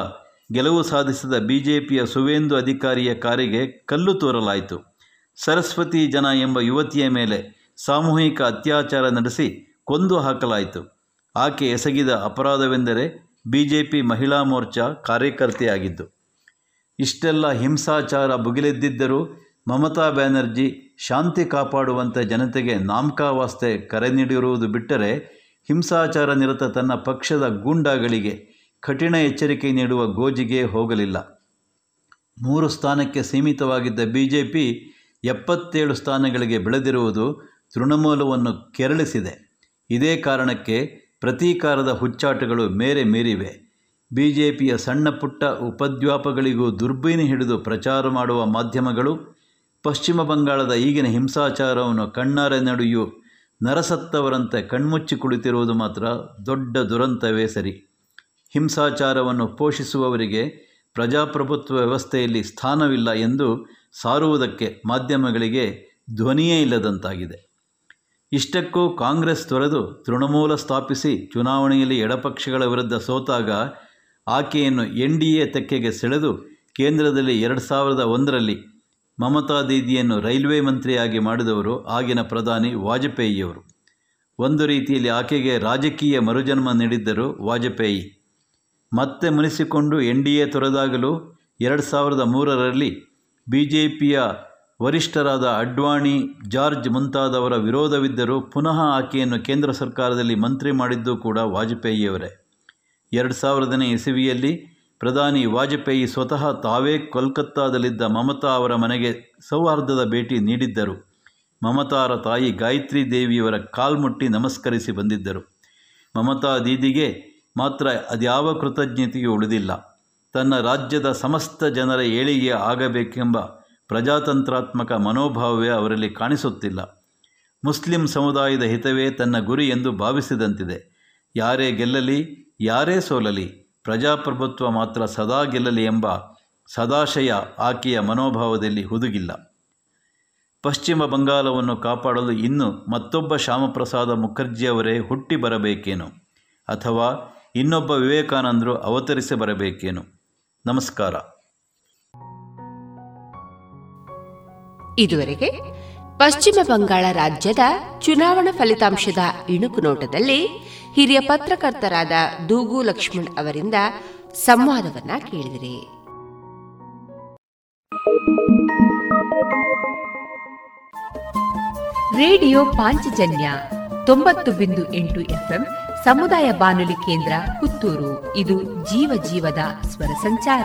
ಗೆಲುವು ಸಾಧಿಸಿದ ಬಿಜೆಪಿಯ ಸುವೇಂದು ಅಧಿಕಾರಿಯ ಕಾರಿಗೆ ಕಲ್ಲು ತೋರಲಾಯಿತು. ಸರಸ್ವತಿ ಜನ ಎಂಬ ಯುವತಿಯ ಮೇಲೆ ಸಾಮೂಹಿಕ ಅತ್ಯಾಚಾರ ನಡೆಸಿ ಕೊಂದು ಹಾಕಲಾಯಿತು. ಆಕೆ ಎಸಗಿದ ಅಪರಾಧವೆಂದರೆ ಬಿಜೆಪಿ ಮಹಿಳಾ ಮೋರ್ಚಾ ಕಾರ್ಯಕರ್ತೆಯಾಗಿದ್ದು. ಇಷ್ಟೆಲ್ಲ ಹಿಂಸಾಚಾರ ಭುಗಿಲೆದ್ದಿದ್ದರೂ ಮಮತಾ ಬ್ಯಾನರ್ಜಿ ಶಾಂತಿ ಕಾಪಾಡುವಂತೆ ಜನತೆಗೆ ನಾಮಕಾವಾಸ್ತೆ ಕರೆ ನೀಡಿರುವುದು ಬಿಟ್ಟರೆ ಹಿಂಸಾಚಾರ ನಿರತ ತನ್ನ ಪಕ್ಷದ ಗೂಂಡಾಗಳಿಗೆ ಕಠಿಣ ಎಚ್ಚರಿಕೆ ನೀಡುವ ಗೋಜಿಗೆ ಹೋಗಲಿಲ್ಲ. ಮೂರು ಸ್ಥಾನಕ್ಕೆ ಸೀಮಿತವಾಗಿದ್ದ ಬಿ ಜೆ ಪಿ ಎಪ್ಪತ್ತೇಳು ಸ್ಥಾನಗಳಿಗೆ ಬೆಳೆದಿರುವುದು ತೃಣಮೂಲವನ್ನು ಕೆರಳಿಸಿದೆ. ಇದೇ ಕಾರಣಕ್ಕೆ ಪ್ರತೀಕಾರದ ಹುಚ್ಚಾಟಗಳು ಮೇರೆ ಮೀರಿವೆ. ಬಿ ಜೆ ಪಿಯ ಸಣ್ಣ ಪುಟ್ಟ ಉಪದ್ವ್ಯಾಪಗಳಿಗೂ ದುರ್ಬೀನಿ ಹಿಡಿದು ಪ್ರಚಾರ ಮಾಡುವ ಮಾಧ್ಯಮಗಳು ಪಶ್ಚಿಮ ಬಂಗಾಳದ ಈಗಿನ ಹಿಂಸಾಚಾರವನ್ನು ಕಣ್ಣಾರೆ ನಡೆಯು, ನರಸತ್ತವರಂತೆ ಕಣ್ಮುಚ್ಚಿ ಕುಳಿತಿರುವುದು ಮಾತ್ರ ದೊಡ್ಡ ದುರಂತವೇ ಸರಿ. ಹಿಂಸಾಚಾರವನ್ನು ಪೋಷಿಸುವವರಿಗೆ ಪ್ರಜಾಪ್ರಭುತ್ವ ವ್ಯವಸ್ಥೆಯಲ್ಲಿ ಸ್ಥಾನವಿಲ್ಲ ಎಂದು ಸಾರುವುದಕ್ಕೆ ಮಾಧ್ಯಮಗಳಿಗೆ ಧ್ವನಿಯೇ ಇಲ್ಲದಂತಾಗಿದೆ. ಇಷ್ಟಕ್ಕೂ ಕಾಂಗ್ರೆಸ್ ತೊರೆದು ತೃಣಮೂಲ ಸ್ಥಾಪಿಸಿ ಚುನಾವಣೆಯಲ್ಲಿ ಎಡಪಕ್ಷಗಳ ವಿರುದ್ಧ ಸೋತಾಗ ಆಕೆಯನ್ನು ಎನ್ ಡಿ ಎ ತೆಕ್ಕೆಗೆ ಸೆಳೆದು ಕೇಂದ್ರದಲ್ಲಿ ಎರಡು ಸಾವಿರದ ಒಂದರಲ್ಲಿ ಮಮತಾ ದೀದಿಯನ್ನು ರೈಲ್ವೆ ಮಂತ್ರಿಯಾಗಿ ಮಾಡಿದವರು ಆಗಿನ ಪ್ರಧಾನಿ ವಾಜಪೇಯಿಯವರು. ಒಂದು ರೀತಿಯಲ್ಲಿ ಆಕೆಗೆ ರಾಜಕೀಯ ಮರುಜನ್ಮ ನೀಡಿದ್ದರು ವಾಜಪೇಯಿ. ಮತ್ತೆ ಮುನಿಸಿಕೊಂಡು ಎನ್ ಡಿ ಎ ತೊರೆದಾಗಲೂ ಎರಡು ಸಾವಿರದ ಮೂರರಲ್ಲಿ ಬಿ ಜೆ ಪಿಯ ವರಿಷ್ಠರಾದ ಅಡ್ವಾಣಿ ಜಾರ್ಜ್ ಮುಂತಾದವರ ವಿರೋಧವಿದ್ದರೂ ಪುನಃ ಆಕೆಯನ್ನು ಕೇಂದ್ರ ಸರ್ಕಾರದಲ್ಲಿ ಮಂತ್ರಿ ಮಾಡಿದ್ದು ಕೂಡ ವಾಜಪೇಯಿಯವರೇ. ಎರಡು ಸಾವಿರದನೇ ಇಸವಿಯಲ್ಲಿ ಪ್ರಧಾನಿ ವಾಜಪೇಯಿ ಸ್ವತಃ ತಾವೇ ಕೋಲ್ಕತ್ತಾದಲ್ಲಿದ್ದ ಮಮತಾ ಅವರ ಮನೆಗೆ ಸೌಹಾರ್ದದ ಭೇಟಿ ನೀಡಿದ್ದರು. ಮಮತಾರ ತಾಯಿ ಗಾಯತ್ರಿ ದೇವಿಯವರ ಕಾಲ್ಮುಟ್ಟಿ ನಮಸ್ಕರಿಸಿ ಬಂದಿದ್ದರು. ಮಮತಾ ದೀದಿಗೆ ಮಾತ್ರ ಅದ್ಯಾವ ಕೃತಜ್ಞತೆಯೂ ಉಳಿದಿಲ್ಲ. ತನ್ನ ರಾಜ್ಯದ ಸಮಸ್ತ ಜನರ ಏಳಿಗೆ ಆಗಬೇಕೆಂಬ ಪ್ರಜಾತಂತ್ರಾತ್ಮಕ ಮನೋಭಾವವೇ ಅವರಲ್ಲಿ ಕಾಣಿಸುತ್ತಿಲ್ಲ. ಮುಸ್ಲಿಂ ಸಮುದಾಯದ ಹಿತವೇ ತನ್ನ ಗುರಿ ಎಂದು ಭಾವಿಸಿದಂತಿದೆ. ಯಾರೇ ಗೆಲ್ಲಲಿ, ಯಾರೇ ಸೋಲಲಿ ಪ್ರಜಾಪ್ರಭುತ್ವ ಮಾತ್ರ ಸದಾ ಗೆಲ್ಲಲಿ ಎಂಬ ಸದಾಶಯ ಆಕೆಯ ಮನೋಭಾವದಲ್ಲಿ ಹುದುಗಿಲ್ಲ. ಪಶ್ಚಿಮ ಬಂಗಾಲವನ್ನು ಕಾಪಾಡಲು ಇನ್ನು ಮತ್ತೊಬ್ಬ ಶ್ಯಾಮಪ್ರಸಾದ ಮುಖರ್ಜಿಯವರೇ ಹುಟ್ಟಿ ಬರಬೇಕೇನು? ಅಥವಾ ಇನ್ನೊಬ್ಬ ವಿವೇಕಾನಂದರು ಅವತರಿಸಿ ಬರಬೇಕೇನು? ನಮಸ್ಕಾರ. ಇದುವರೆಗೆ ಪಶ್ಚಿಮ ಬಂಗಾಳ ರಾಜ್ಯದ ಚುನಾವಣಾ ಫಲಿತಾಂಶದ ಇಣುಕು ನೋಟದಲ್ಲಿ ಹಿರಿಯ ಪತ್ರಕರ್ತರಾದ ದೂಗು ಲಕ್ಷ್ಮಣ್ ಅವರಿಂದ ಸಂವಾದವನ್ನ ಕೇಳಿದಿರಿ. ರೇಡಿಯೋ ಪಾಂಚಜನ್ಯ ತೊಂಬತ್ತು ಬಿಂದು ಎಂಟು ಎಫ್ಎಂ ಸಮುದಾಯ ಬಾನುಲಿ ಕೇಂದ್ರ ಪುತ್ತೂರು. ಇದು ಜೀವ ಜೀವದ ಸ್ವರ ಸಂಚಾರ.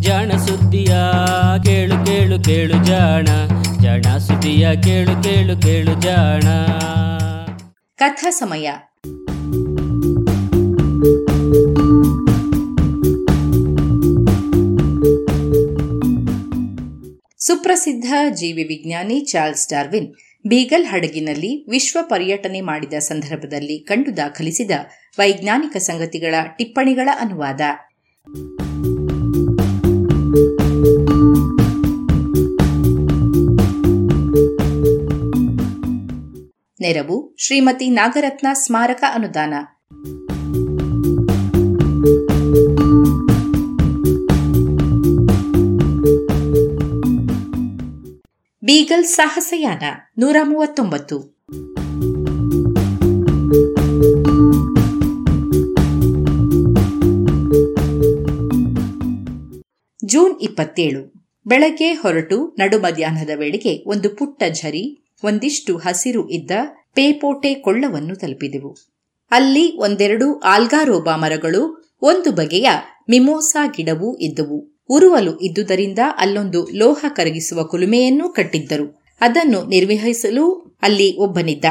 ಜಾಣ ಸುದ್ದಿಯ ಕೇಳು ಕೇಳು ಕೇಳು ಜಾಣ. ಜಾಣ ಸುದ್ದಿಯ ಕೇಳು ಕೇಳು ಕೇಳು ಜಾಣ. ಕಥಾ ಸಮಯ. ಸುಪ್ರಸಿದ್ಧ ಜೀವಿ ವಿಜ್ಞಾನಿ ಚಾರ್ಲ್ಸ್ ಡಾರ್ವಿನ್ ಬೀಗಲ್ ಹಡಗಿನಲ್ಲಿ ವಿಶ್ವ ಪರ್ಯಟನೆ ಮಾಡಿದ ಸಂದರ್ಭದಲ್ಲಿ ಕಂಡು ದಾಖಲಿಸಿದ ವೈಜ್ಞಾನಿಕ ಸಂಗತಿಗಳ ಟಿಪ್ಪಣಿಗಳ ಅನುವಾದ. ನೆರವು ಶ್ರೀಮತಿ ನಾಗರತ್ನ ಸ್ಮಾರಕ ಅನುದಾನ. ಬೀಗಲ್ ಸಾಹಸಯಾನ ನೂರ ಮೂವತ್ತೊಂಬತ್ತು. ಜೂನ್ ಇಪ್ಪತ್ತೇಳು. ಬೆಳಗ್ಗೆ ಹೊರಟು ನಡು ಮಧ್ಯಾಹ್ನದ ವೇಳೆಗೆ ಒಂದು ಪುಟ್ಟ ಝರಿ ಒಂದಿಷ್ಟು ಹಸಿರು ಇದ್ದ ಪೇಪೋಟೆ ಕೊಳ್ಳವನ್ನು ತಲುಪಿದೆವು. ಅಲ್ಲಿ ಒಂದೆರಡು ಆಲ್ಗಾರೋಬಾ ಮರಗಳು, ಒಂದು ಬಗೆಯ ಮಿಮೋಸಾ ಗಿಡವೂ ಇದ್ದವು. ಉರುವಲು ಇದ್ದುದರಿಂದ ಅಲ್ಲೊಂದು ಲೋಹ ಕರಗಿಸುವ ಕುಲುಮೆಯನ್ನೂ ಕಟ್ಟಿದ್ದರು. ಅದನ್ನು ನಿರ್ವಹಿಸಲು ಅಲ್ಲಿ ಒಬ್ಬನಿದ್ದ.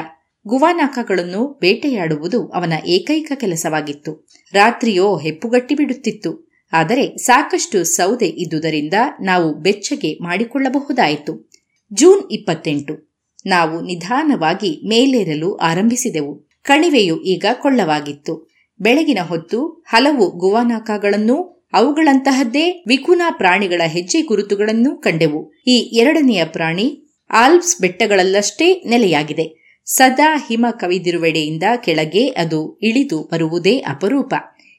ಗುವಾನಾಕಗಳನ್ನು ಬೇಟೆಯಾಡುವುದು ಅವನ ಏಕೈಕ ಕೆಲಸವಾಗಿತ್ತು. ರಾತ್ರಿಯೋ ಹೆಪ್ಪುಗಟ್ಟಿ ಬಿಡುತ್ತಿತ್ತು. ಆದರೆ ಸಾಕಷ್ಟು ಸೌದೆ ಇದ್ದುದರಿಂದ ನಾವು ಬೆಚ್ಚಗೆ ಮಾಡಿಕೊಳ್ಳಬಹುದಾಯಿತು. ಜೂನ್ ಇಪ್ಪತ್ತೆಂಟು. ನಾವು ನಿಧಾನವಾಗಿ ಮೇಲೇರಲು ಆರಂಭಿಸಿದೆವು. ಕಣಿವೆಯು ಈಗ ಕೊಳ್ಳವಾಗಿತ್ತು. ಬೆಳಗಿನ ಹೊತ್ತು ಹಲವು ಗುವಾನಾಕಾಗಳನ್ನೂ, ಅವುಗಳಂತಹದ್ದೇ ವಿಕುನಾ ಪ್ರಾಣಿಗಳ ಹೆಜ್ಜೆ ಗುರುತುಗಳನ್ನು ಕಂಡೆವು. ಈ ಎರಡನೆಯ ಪ್ರಾಣಿ ಆಲ್ಪ್ಸ್ ಬೆಟ್ಟಗಳಲ್ಲಷ್ಟೇ ನೆಲೆಯಾಗಿದೆ. ಸದಾ ಹಿಮ ಕವಿದಿರುವೆಡೆಯಿಂದ ಕೆಳಗೆ ಅದು ಇಳಿದು ಬರುವುದೇ ಅಪರೂಪ.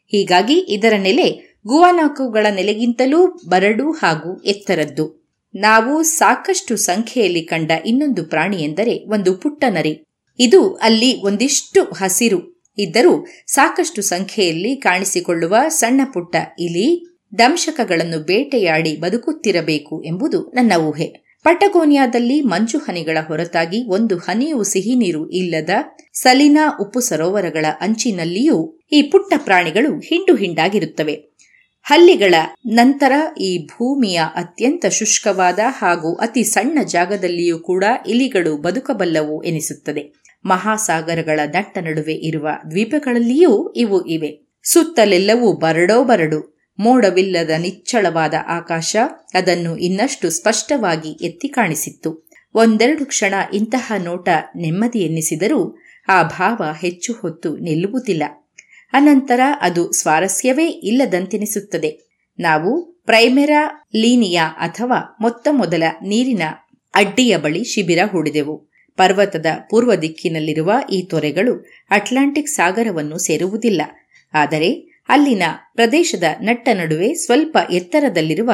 ಹೀಗಾಗಿ ಇದರ ನೆಲೆ ಗುವಾನಾಕುಗಳ ನೆಲೆಗಿಂತಲೂ ಬರಡು ಹಾಗೂ ಎತ್ತರದ್ದು. ನಾವು ಸಾಕಷ್ಟು ಸಂಖ್ಯೆಯಲ್ಲಿ ಕಂಡ ಇನ್ನೊಂದು ಪ್ರಾಣಿ ಎಂದರೆ ಒಂದು ಪುಟ್ಟ ನರಿ. ಇದು ಅಲ್ಲಿ ಒಂದಿಷ್ಟು ಹಸಿರು ಇದ್ದರೂ ಸಾಕಷ್ಟು ಸಂಖ್ಯೆಯಲ್ಲಿ ಕಾಣಿಸಿಕೊಳ್ಳುವ ಸಣ್ಣ ಪುಟ್ಟ ಇಲಿ ದಂಶಕಗಳನ್ನು ಬೇಟೆಯಾಡಿ ಬದುಕುತ್ತಿರಬೇಕು ಎಂಬುದು ನನ್ನ ಊಹೆ. ಪಟಗೋನಿಯಾದಲ್ಲಿ ಮಂಜು ಹನಿಗಳ ಹೊರತಾಗಿ ಒಂದು ಹನಿಯೂ ಸಿಹಿ ನೀರು ಇಲ್ಲದ ಸಲಿನಾ ಉಪ್ಪು ಸರೋವರಗಳ ಅಂಚಿನಲ್ಲಿಯೂ ಈ ಪುಟ್ಟ ಪ್ರಾಣಿಗಳು ಹಿಂಡು ಹಿಂಡಾಗಿರುತ್ತವೆ. ಹಲ್ಲಿಗಳ ನಂತರ ಈ ಭೂಮಿಯ ಅತ್ಯಂತ ಶುಷ್ಕವಾದ ಹಾಗೂ ಅತಿ ಸಣ್ಣ ಜಾಗದಲ್ಲಿಯೂ ಕೂಡ ಇಲಿಗಳು ಬದುಕಬಲ್ಲವು ಎನಿಸುತ್ತದೆ. ಮಹಾಸಾಗರಗಳ ದಟ್ಟ ನಡುವೆ ಇರುವ ದ್ವೀಪಗಳಲ್ಲಿಯೂ ಇವು ಇವೆ. ಸುತ್ತಲೆಲ್ಲವೂ ಬರಡೋ ಬರಡು. ಮೋಡವಿಲ್ಲದ ನಿಚ್ಚಳವಾದ ಆಕಾಶ ಅದನ್ನು ಇನ್ನಷ್ಟು ಸ್ಪಷ್ಟವಾಗಿ ಎತ್ತಿ ಕಾಣಿಸಿತ್ತು. ಒಂದೆರಡು ಕ್ಷಣ ಇಂತಹ ನೋಟ ನೆಮ್ಮದಿ ಎನ್ನಿಸಿದರೂ ಆ ಭಾವ ಹೆಚ್ಚು ಹೊತ್ತು ನಿಲ್ಲುವುದಿಲ್ಲ. ಅನಂತರ ಅದು ಸ್ವಾರಸ್ಯವೇ ಇಲ್ಲದಂತೆನಿಸುತ್ತದೆ. ನಾವು ಪ್ರೈಮೆರಾ ಲೀನಿಯಾ ಅಥವಾ ಮೊತ್ತ ಮೊದಲ ನೀರಿನ ಅಡ್ಡಿಯ ಬಳಿ ಶಿಬಿರ ಹೂಡಿದೆವು. ಪರ್ವತದ ಪೂರ್ವ ದಿಕ್ಕಿನಲ್ಲಿರುವ ಈ ತೊರೆಗಳು ಅಟ್ಲಾಂಟಿಕ್ ಸಾಗರವನ್ನು ಸೇರುವುದಿಲ್ಲ. ಆದರೆ ಅಲ್ಲಿನ ಪ್ರದೇಶದ ನಟ್ಟ ನಡುವೆ ಸ್ವಲ್ಪ ಎತ್ತರದಲ್ಲಿರುವ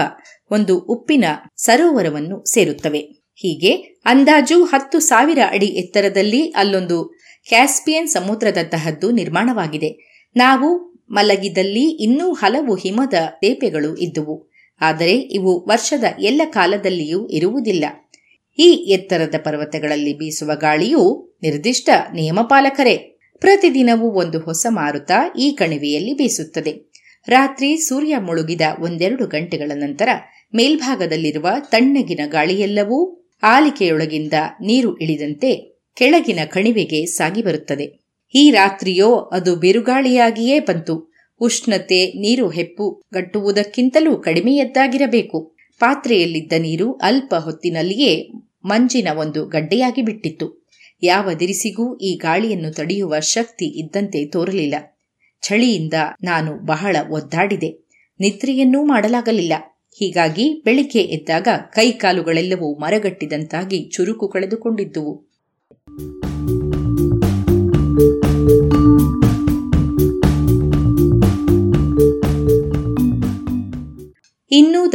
ಒಂದು ಉಪ್ಪಿನ ಸರೋವರವನ್ನು ಸೇರುತ್ತವೆ. ಹೀಗೆ ಅಂದಾಜು ಹತ್ತು ಸಾವಿರ ಅಡಿ ಎತ್ತರದಲ್ಲಿ ಅಲ್ಲೊಂದು ಕ್ಯಾಸ್ಪಿಯನ್ ಸಮುದ್ರದ ತಹದ್ದು ನಿರ್ಮಾಣವಾಗಿದೆ. ನಾವು ಮಲಗಿದಲ್ಲಿ ಇನ್ನೂ ಹಲವು ಹಿಮದ ತೇಪೆಗಳು ಇದ್ದುವು. ಆದರೆ ಇವು ವರ್ಷದ ಎಲ್ಲ ಕಾಲದಲ್ಲಿಯೂ ಇರುವುದಿಲ್ಲ. ಈ ಎತ್ತರದ ಪರ್ವತಗಳಲ್ಲಿ ಬೀಸುವ ಗಾಳಿಯು ನಿರ್ದಿಷ್ಟ ನಿಯಮಪಾಲಕರೇ. ಪ್ರತಿದಿನವೂ ಒಂದು ಹೊಸ ಮಾರುತ ಈ ಕಣಿವೆಯಲ್ಲಿ ಬೀಸುತ್ತದೆ. ರಾತ್ರಿ ಸೂರ್ಯ ಮುಳುಗಿದ ಒಂದೆರಡು ಗಂಟೆಗಳ ನಂತರ ಮೇಲ್ಭಾಗದಲ್ಲಿರುವ ತಣ್ಣಗಿನ ಗಾಳಿಯೆಲ್ಲವೂ ಆಲಿಕೆಯೊಳಗಿಂದ ನೀರು ಇಳಿದಂತೆ ಕೆಳಗಿನ ಕಣಿವೆಗೆ ಸಾಗಿ ಬರುತ್ತದೆ. ಈ ರಾತ್ರಿಯೋ ಅದು ಬಿರುಗಾಳಿಯಾಗಿಯೇ ಬಂತು. ಉಷ್ಣತೆ ನೀರು ಹೆಪ್ಪು ಗಟ್ಟುವುದಕ್ಕಿಂತಲೂ ಕಡಿಮೆಯದ್ದಾಗಿರಬೇಕು. ಪಾತ್ರೆಯಲ್ಲಿದ್ದ ನೀರು ಅಲ್ಪ ಹೊತ್ತಿನಲ್ಲಿಯೇ ಮಂಜಿನ ಒಂದು ಗಡ್ಡೆಯಾಗಿ ಬಿಟ್ಟಿತ್ತು. ಯಾವ ದಿರಿಸಿಗೂ ಈ ಗಾಳಿಯನ್ನು ತಡೆಯುವ ಶಕ್ತಿ ಇದ್ದಂತೆ ತೋರಲಿಲ್ಲ. ಚಳಿಯಿಂದ ನಾನು ಬಹಳ ಒದ್ದಾಡಿದೆ. ನಿದ್ರೆಯನ್ನೂ ಮಾಡಲಾಗಲಿಲ್ಲ. ಹೀಗಾಗಿ ಬೆಳಿಗ್ಗೆ ಎದ್ದಾಗ ಕೈಕಾಲುಗಳೆಲ್ಲವೂ ಮರಗಟ್ಟಿದಂತಾಗಿ ಚುರುಕು ಕಳೆದುಕೊಂಡಿದ್ದುವು.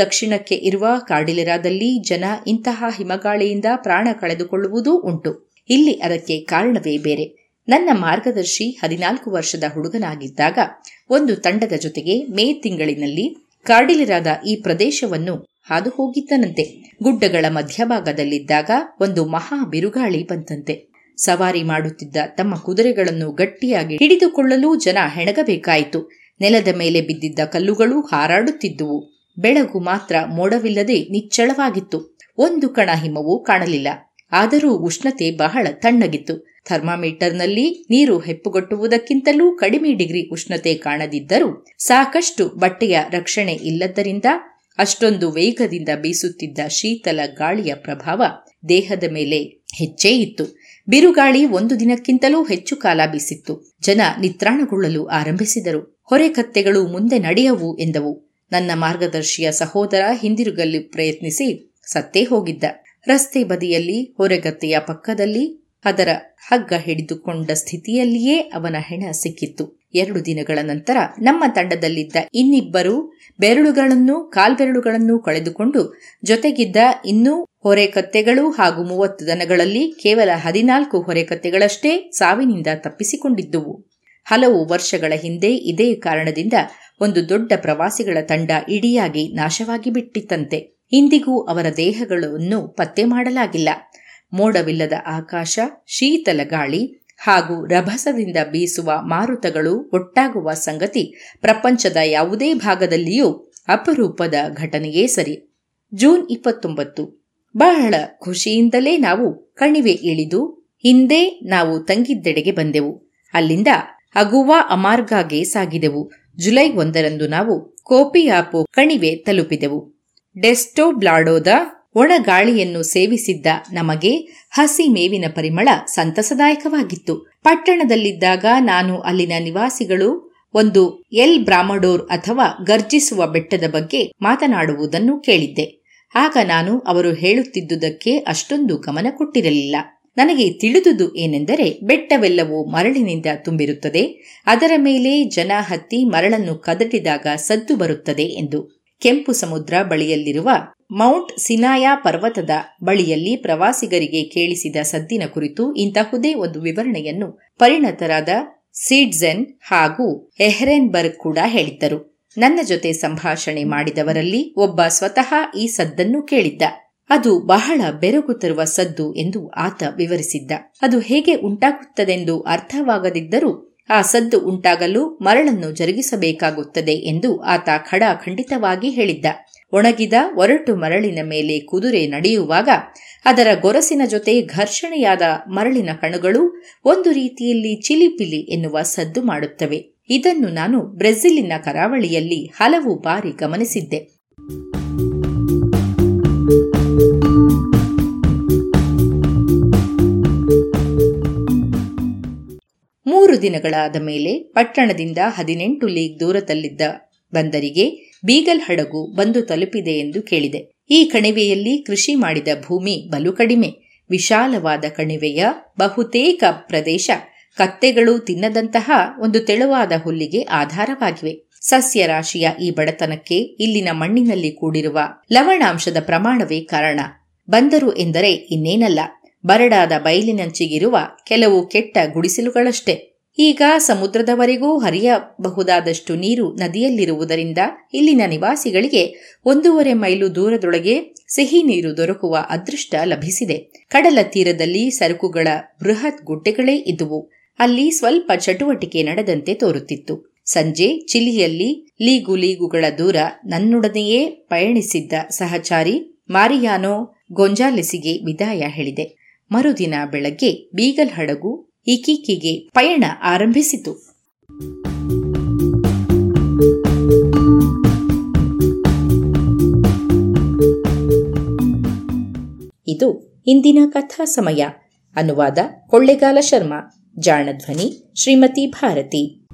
ದಕ್ಷಿಣಕ್ಕೆ ಇರುವ ಕಾರ್ಡಿಲೆರಾದಲ್ಲಿ ಜನ ಇಂತಹ ಹಿಮಗಾಳಿಯಿಂದ ಪ್ರಾಣ ಕಳೆದುಕೊಳ್ಳುವುದೂ ಉಂಟು. ಇಲ್ಲಿ ಅದಕ್ಕೆ ಕಾರಣವೇ ಬೇರೆ. ನನ್ನ ಮಾರ್ಗದರ್ಶಿ ಹದಿನಾಲ್ಕು ವರ್ಷದ ಹುಡುಗನಾಗಿದ್ದಾಗ ಒಂದು ತಂಡದ ಜೊತೆಗೆ ಮೇ ತಿಂಗಳಿನಲ್ಲಿ ಕಾಡಿಲಿರಾದ ಈ ಪ್ರದೇಶವನ್ನು ಹಾದು ಹೋಗಿದ್ದನಂತೆ ಗುಡ್ಡಗಳ ಮಧ್ಯಭಾಗದಲ್ಲಿದ್ದಾಗ ಒಂದು ಮಹಾ ಬಿರುಗಾಳಿ ಬಂತಂತೆ. ಸವಾರಿ ಮಾಡುತ್ತಿದ್ದ ತಮ್ಮ ಕುದುರೆಗಳನ್ನು ಗಟ್ಟಿಯಾಗಿ ಹಿಡಿದುಕೊಳ್ಳಲು ಜನ ಹೆಣಗಬೇಕಾಯಿತು. ನೆಲದ ಮೇಲೆ ಬಿದ್ದಿದ್ದ ಕಲ್ಲುಗಳು ಹಾರಾಡುತ್ತಿದ್ದುವು. ಬೆಳಗು ಮಾತ್ರ ಮೋಡವಿಲ್ಲದೆ ನಿಚ್ಚಳವಾಗಿತ್ತು. ಒಂದು ಕಣ ಹಿಮವೂ ಕಾಣಲಿಲ್ಲ. ಆದರೂ ಉಷ್ಣತೆ ಬಹಳ ತಣ್ಣಗಿತ್ತು. ಥರ್ಮಾಮೀಟರ್ನಲ್ಲಿ ನೀರು ಹೆಪ್ಪುಗಟ್ಟುವುದಕ್ಕಿಂತಲೂ ಕಡಿಮೆ ಡಿಗ್ರಿ ಉಷ್ಣತೆ ಕಾಣದಿದ್ದರೂ ಸಾಕಷ್ಟು ಬಟ್ಟೆಯ ರಕ್ಷಣೆ ಇಲ್ಲದ್ದರಿಂದ ಅಷ್ಟೊಂದು ವೇಗದಿಂದ ಬೀಸುತ್ತಿದ್ದ ಶೀತಲ ಗಾಳಿಯ ಪ್ರಭಾವ ದೇಹದ ಮೇಲೆ ಹೆಚ್ಚೇ ಇತ್ತು. ಬಿರುಗಾಳಿ ಒಂದು ದಿನಕ್ಕಿಂತಲೂ ಹೆಚ್ಚು ಕಾಲ ಬೀಸಿತ್ತು. ಜನ ನಿತ್ರಾಣಗೊಳ್ಳಲು ಆರಂಭಿಸಿದರು. ಹೊರೆಕತ್ತೆಗಳು ಮುಂದೆ ನಡೆಯವು ಎಂದವು. ನನ್ನ ಮಾರ್ಗದರ್ಶಿಯ ಸಹೋದರ ಹಿಂದಿರುಗಲು ಪ್ರಯತ್ನಿಸಿ ಸತ್ತೇ ಹೋಗಿದ್ದ. ರಸ್ತೆ ಬದಿಯಲ್ಲಿ, ಹೊರೆಗತ್ತೆಯ ಪಕ್ಕದಲ್ಲಿ, ಅದರ ಹಗ್ಗ ಹಿಡಿದುಕೊಂಡ ಸ್ಥಿತಿಯಲ್ಲಿಯೇ ಅವನ ಹೆಣ ಸಿಕ್ಕಿತ್ತು. ಎರಡು ದಿನಗಳ ನಂತರ ನಮ್ಮ ತಂಡದಲ್ಲಿದ್ದ ಇನ್ನಿಬ್ಬರು ಬೆರಳುಗಳನ್ನು, ಕಾಲ್ಬೆರಳುಗಳನ್ನು ಕಳೆದುಕೊಂಡು ಜೊತೆಗಿದ್ದ ಇನ್ನೂ ಹೊರೆಕತ್ತೆಗಳು ಹಾಗೂ ಮೂವತ್ತು ದನಗಳಲ್ಲಿ ಕೇವಲ ಹದಿನಾಲ್ಕು ಹೊರೆಕತ್ತೆಗಳಷ್ಟೇ ಸಾವಿನಿಂದ ತಪ್ಪಿಸಿಕೊಂಡಿದ್ದುವು. ಹಲವು ವರ್ಷಗಳ ಹಿಂದೆ ಇದೇ ಕಾರಣದಿಂದ ಒಂದು ದೊಡ್ಡ ಪ್ರವಾಸಿಗಳ ತಂಡ ಇಡಿಯಾಗಿ ನಾಶವಾಗಿ ಬಿಟ್ಟಿತ್ತಂತೆ ಇಂದಿಗೂ ಅವರ ದೇಹಗಳನ್ನು ಪತ್ತೆ ಮಾಡಲಾಗಿಲ್ಲ. ಮೋಡವಿಲ್ಲದ ಆಕಾಶ, ಶೀತಲ ಗಾಳಿ ಹಾಗೂ ರಭಸದಿಂದ ಬೀಸುವ ಮಾರುತಗಳು ಒಟ್ಟಾಗುವ ಸಂಗತಿ ಪ್ರಪಂಚದ ಯಾವುದೇ ಭಾಗದಲ್ಲಿಯೂ ಅಪರೂಪದ ಘಟನೆಯೇ ಸರಿ. ಜೂನ್ ಇಪ್ಪತ್ತೊಂಬತ್ತು. ಬಹಳ ಖುಷಿಯಿಂದಲೇ ನಾವು ಕಣಿವೆ ಇಳಿದು ಹಿಂದೆ ನಾವು ತಂಗಿದ್ದೆಡೆಗೆ ಬಂದೆವು. ಅಲ್ಲಿಂದ ಅಗುವಾ ಅಮಾರ್ಗಾಗೆ ಸಾಗಿದೆವು. ಜುಲೈ ಒಂದರಂದು ನಾವು ಕೋಪಿಯಾಪೋ ಕಣಿವೆ ತಲುಪಿದೆವು. ಡೆಸ್ಟೋ ಬ್ಲಾಡೋದ ಒಣ ಗಾಳಿಯನ್ನು ಸೇವಿಸಿದ್ದ ನಮಗೆ ಹಸಿ ಮೇವಿನ ಪರಿಮಳ ಸಂತಸದಾಯಕವಾಗಿತ್ತು. ಪಟ್ಟಣದಲ್ಲಿದ್ದಾಗ ನಾನು ಅಲ್ಲಿನ ನಿವಾಸಿಗಳು ಒಂದು ಎಲ್ ಬ್ರಾಮಡೋರ್ ಅಥವಾ ಗರ್ಜಿಸುವ ಬೆಟ್ಟದ ಬಗ್ಗೆ ಮಾತನಾಡುವುದನ್ನು ಕೇಳಿದ್ದೆ. ಆಗ ನಾನು ಅವರು ಹೇಳುತ್ತಿದ್ದುದಕ್ಕೆ ಅಷ್ಟೊಂದು ಗಮನ ಕೊಟ್ಟಿರಲಿಲ್ಲ. ನನಗೆ ತಿಳಿದುದು ಏನೆಂದರೆ ಬೆಟ್ಟವೆಲ್ಲವೂ ಮರಳಿನಿಂದ ತುಂಬಿರುತ್ತದೆ. ಅದರ ಮೇಲೆ ಜನ ಹತ್ತಿ ಮರಳನ್ನು ಕದಟಿದಾಗ ಸದ್ದು ಬರುತ್ತದೆ ಎಂದು ಕೆಂಪು ಸಮುದ್ರ ಬಳಿಯಲ್ಲಿರುವ ಮೌಂಟ್ ಸಿನಾಯ ಪರ್ವತದ ಬಳಿಯಲ್ಲಿ ಪ್ರವಾಸಿಗರಿಗೆ ಕೇಳಿಸಿದ ಸದ್ದಿನ ಕುರಿತು ಇಂತಹುದೇ ಒಂದು ವಿವರಣೆಯನ್ನು ಪರಿಣತರಾದ ಸೀಡ್ಸೆನ್ ಹಾಗೂ ಎಹ್ರೆನ್ಬರ್ಗ್ ಕೂಡ ಹೇಳಿದ್ದರು. ನನ್ನ ಜೊತೆ ಸಂಭಾಷಣೆ ಮಾಡಿದವರಲ್ಲಿ ಒಬ್ಬ ಸ್ವತಃ ಈ ಸದ್ದನ್ನು ಕೇಳಿದ್ದ. ಅದು ಬಹಳ ಬೆರಗು ತರುವ ಸದ್ದು ಎಂದು ಆತ ವಿವರಿಸಿದ್ದ. ಅದು ಹೇಗೆ ಉಂಟಾಗುತ್ತದೆಂದು ಅರ್ಥವಾಗದಿದ್ದರೂ ಆ ಸದ್ದು ಉಂಟಾಗಲು ಮರಳನ್ನು ಜರುಗಿಸಬೇಕಾಗುತ್ತದೆ ಎಂದು ಆತ ಖಡ ಖಂಡಿತವಾಗಿ ಹೇಳಿದ್ದ. ಒಣಗಿದ ಒರಟು ಮರಳಿನ ಮೇಲೆ ಕುದುರೆ ನಡೆಯುವಾಗ ಅದರ ಗೊರಸಿನ ಜೊತೆ ಘರ್ಷಣೆಯಾದ ಮರಳಿನ ಕಣುಗಳು ಒಂದು ರೀತಿಯಲ್ಲಿ ಚಿಲಿಪಿಲಿ ಎನ್ನುವ ಸದ್ದು ಮಾಡುತ್ತವೆ. ಇದನ್ನು ನಾನು ಬ್ರೆಜಿಲಿನ ಕರಾವಳಿಯಲ್ಲಿ ಹಲವು ಬಾರಿ ಗಮನಿಸಿದ್ದೆ. ಮೂರು ದಿನಗಳಾದ ಮೇಲೆ ಪಟ್ಟಣದಿಂದ ಹದಿನೆಂಟು ಲೀಗ್ ದೂರದಲ್ಲಿದ್ದ ಬಂದರಿಗೆ ಬೀಗಲ್ ಹಡಗು ಬಂದು ತಲುಪಿದೆ ಎಂದು ಕೇಳಿದೆ. ಈ ಕಣಿವೆಯಲ್ಲಿ ಕೃಷಿ ಮಾಡಿದ ಭೂಮಿ ಬಲು ಕಡಿಮೆ. ವಿಶಾಲವಾದ ಕಣಿವೆಯ ಬಹುತೇಕ ಪ್ರದೇಶ ಕತ್ತೆಗಳು ತಿನ್ನದಂತಹ ಒಂದು ತೆಳುವಾದ ಹುಲ್ಲಿಗೆ ಆಧಾರವಾಗಿವೆ. ಸಸ್ಯರಾಶಿಯ ಈ ಬಡತನಕ್ಕೆ ಇಲ್ಲಿನ ಮಣ್ಣಿನಲ್ಲಿ ಕೂಡಿರುವ ಲವಣಾಂಶದ ಪ್ರಮಾಣವೇ ಕಾರಣ. ಬಂದರು ಎಂದರೆ ಇನ್ನೇನಲ್ಲ. ಬರಡಾದ ಬಯಲಿನಂಚಿಗಿರುವ ಕೆಲವು ಕೆಟ್ಟ ಗುಡಿಸಲುಗಳಷ್ಟೇ. ಈಗ ಸಮುದ್ರದವರೆಗೂ ಹರಿಯಬಹುದಾದಷ್ಟು ನೀರು ನದಿಯಲ್ಲಿರುವುದರಿಂದ ಇಲ್ಲಿನ ನಿವಾಸಿಗಳಿಗೆ ಒಂದೂವರೆ ಮೈಲು ದೂರದೊಳಗೆ ಸಿಹಿ ನೀರು ದೊರಕುವ ಅದೃಷ್ಟ ಲಭಿಸಿದೆ. ಕಡಲ ತೀರದಲ್ಲಿ ಸರಕುಗಳ ಬೃಹತ್ ಗುಡ್ಡೆಗಳೇ ಇದ್ದುವು ಅಲ್ಲಿ ಸ್ವಲ್ಪ ಚಟುವಟಿಕೆ ನಡೆದಂತೆ ತೋರುತ್ತಿತ್ತು. ಸಂಜೆ ಚಿಲಿಯಲ್ಲಿ ಲೀಗು ಲೀಗುಗಳ ದೂರ ನನ್ನೊಡನೆಯೇ ಪಯಣಿಸಿದ್ದ ಸಹಚಾರಿ ಮಾರಿಯಾನೋ ಗೊಂಜಾಲೆಸಿಗೆ ವಿದಾಯ ಹೇಳಿದೆ. ಮರುದಿನ ಬೆಳಗ್ಗೆ ಬೀಗಲ್ ಹಡಗು ಇಕಿಕಿಗೆ ಪಯಣ ಆರಂಭಿಸಿತು. ಇದು ಇಂದಿನ ಕಥಾ ಸಮಯ. ಅನುವಾದ ಕೊಳ್ಳೆಗಾಲ ಶರ್ಮಾ. ಜಾಣಧ್ವನಿ ಶ್ರೀಮತಿ ಭಾರತಿ.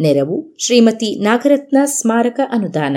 ನೆರವು ಶ್ರೀಮತಿ ನಾಗರತ್ನ ಸ್ಮಾರಕ ಅನುದಾನ.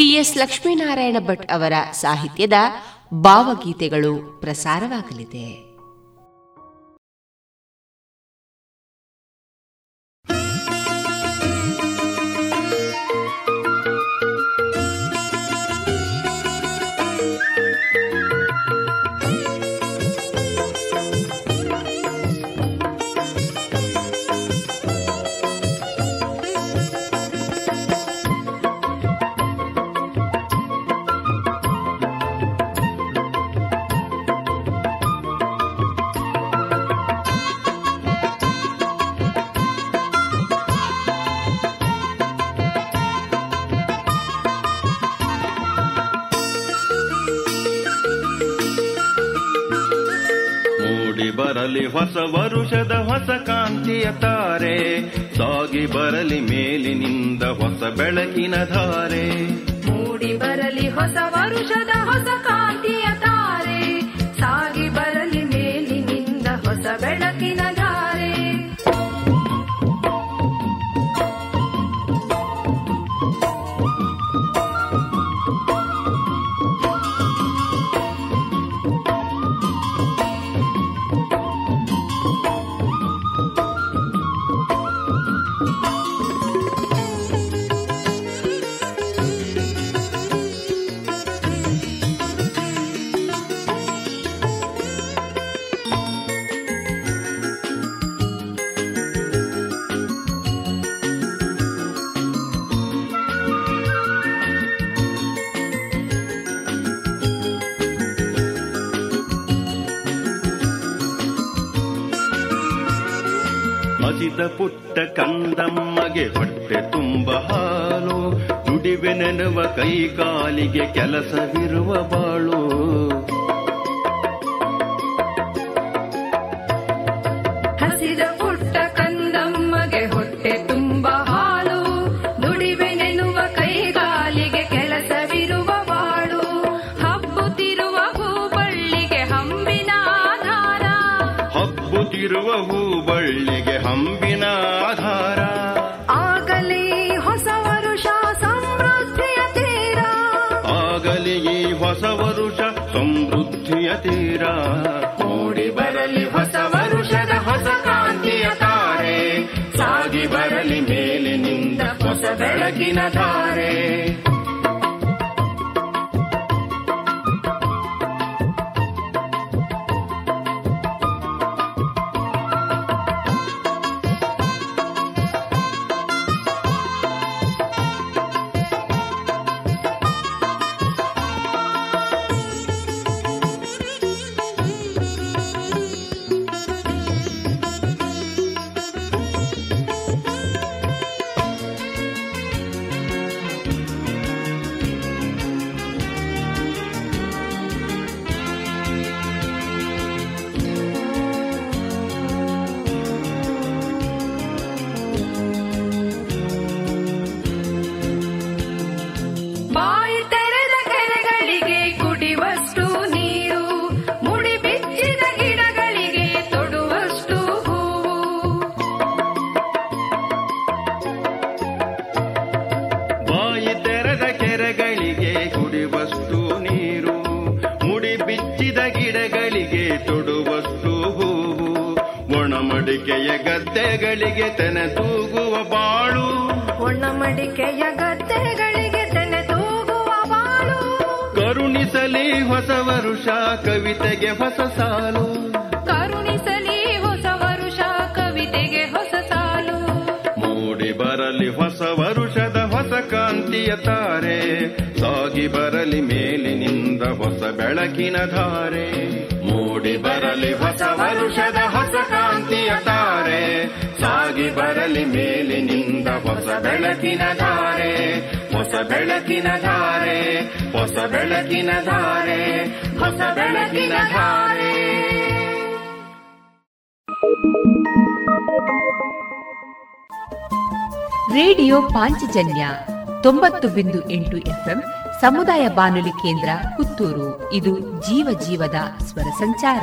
ಟಿಎಸ್ ಲಕ್ಷ್ಮೀನಾರಾಯಣ ಭಟ್ ಅವರ ಸಾಹಿತ್ಯದ ಭಾವಗೀತೆಗಳು ಪ್ರಸಾರವಾಗಲಿದೆ. ಹೊಸ ವರುಷದ ಹೊಸ ಕಾಂತಿಯ ತಾರೆ. ಸಾಗಿ ಬರಲಿ ಮೇಲಿನಿಂದ ಹೊಸ ಬೆಳಕಿನ ಧಾರೆ. ಮೂಡಿ ಬರಲಿ ಹೊಸ ವರುಷದ ಹೊಸ ಕಾಂತಿಯ ಕಂದಮ್ಮಗೆ ಹೊಟ್ಟೆ ತುಂಬ ಹಾಲು ದುಡಿವೆ ನೆನವ ಕೈ ಕಾಲಿಗೆ ಕೆಲಸವಿರುವ ಬಾಳು. ತೀರ. ಮೂಡಿ ಬರಲಿ ಹೊಸ ವರುಷದ ಹೊಸ ಕಾಂತಿಯ ತಾರೆ. ಸಾಗಿ ಬರಲಿ ಮೇಲಿನಿಂದ ಹೊಸ ಬೆಳಕಿನ ಧಾರೆ ಬೆಳಕಿನ ಧಾರೆ, ಹೊಸ ಬೆಳಕಿನ ಧಾರೆ, ಹೊಸ ಬೆಳಕಿನ ಧಾರೆ, ಹೊಸ ಬೆಳಕಿನ ಧಾರೆ. ರೇಡಿಯೋ ಪಾಂಚಜನ್ಯ ತೊಂಬತ್ತು ಬಿಂದು ಎಂಟು ಎಫ್ಎಂ ಸಮುದಾಯ ಬಾನುಲಿ ಕೇಂದ್ರ ಪುತ್ತೂರು. ಇದು ಜೀವ ಜೀವದ ಸ್ವರ ಸಂಚಾರ.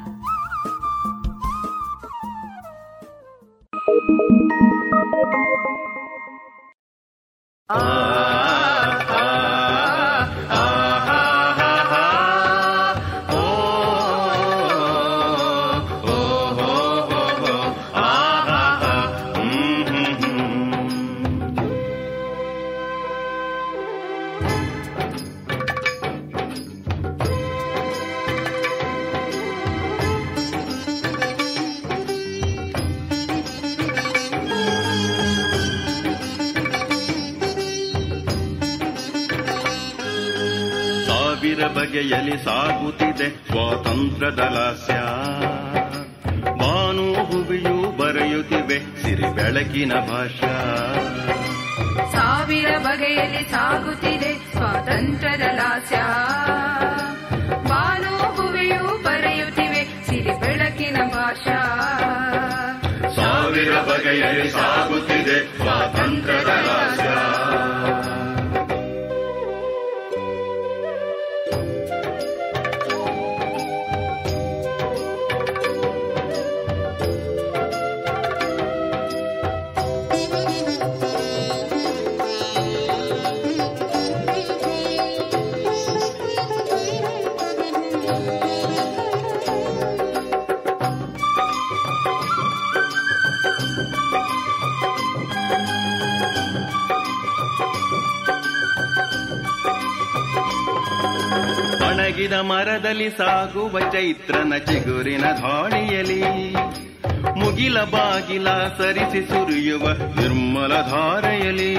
ಸ್ವಾತಂತ್ರ್ಯದ ಮಾನು ಬಾನು ಹುವಿಯು ಬರೆಯುತ್ತಿವೆ ಸಿರಿ ಬೆಳಕಿನ ಭಾಷಾ. ಸಾವಿರ ಬಗೆಯಲ್ಲಿ ಸಾಗುತ್ತಿದೆ ಸ್ವಾತಂತ್ರ್ಯದ ಲಾಸ್ಯ. ಬಾನು ಹುವಿಯು ಬರೆಯುತ್ತಿವೆ ಸಿರಿ ಬೆಳಕಿನ ಭಾಷಾ. ಸಾವಿರ ಬಗೆಯಲ್ಲಿ ಸಾಗುತ್ತಿದೆ ಸ್ವಾತಂತ್ರ್ಯದ ಲಾಸ್ಯ. ಮರದಲ್ಲಿ ಸಾಗುವ ಚೈತ್ರನ ಚಿಗುರಿನ ಧಾಳಿಯಲಿ ಮುಗಿಲ ಬಾಗಿಲ ಸರಿಸಿ ಸುರಿಯುವ ನಿರ್ಮಲ ಧಾರೆಯಲಿ.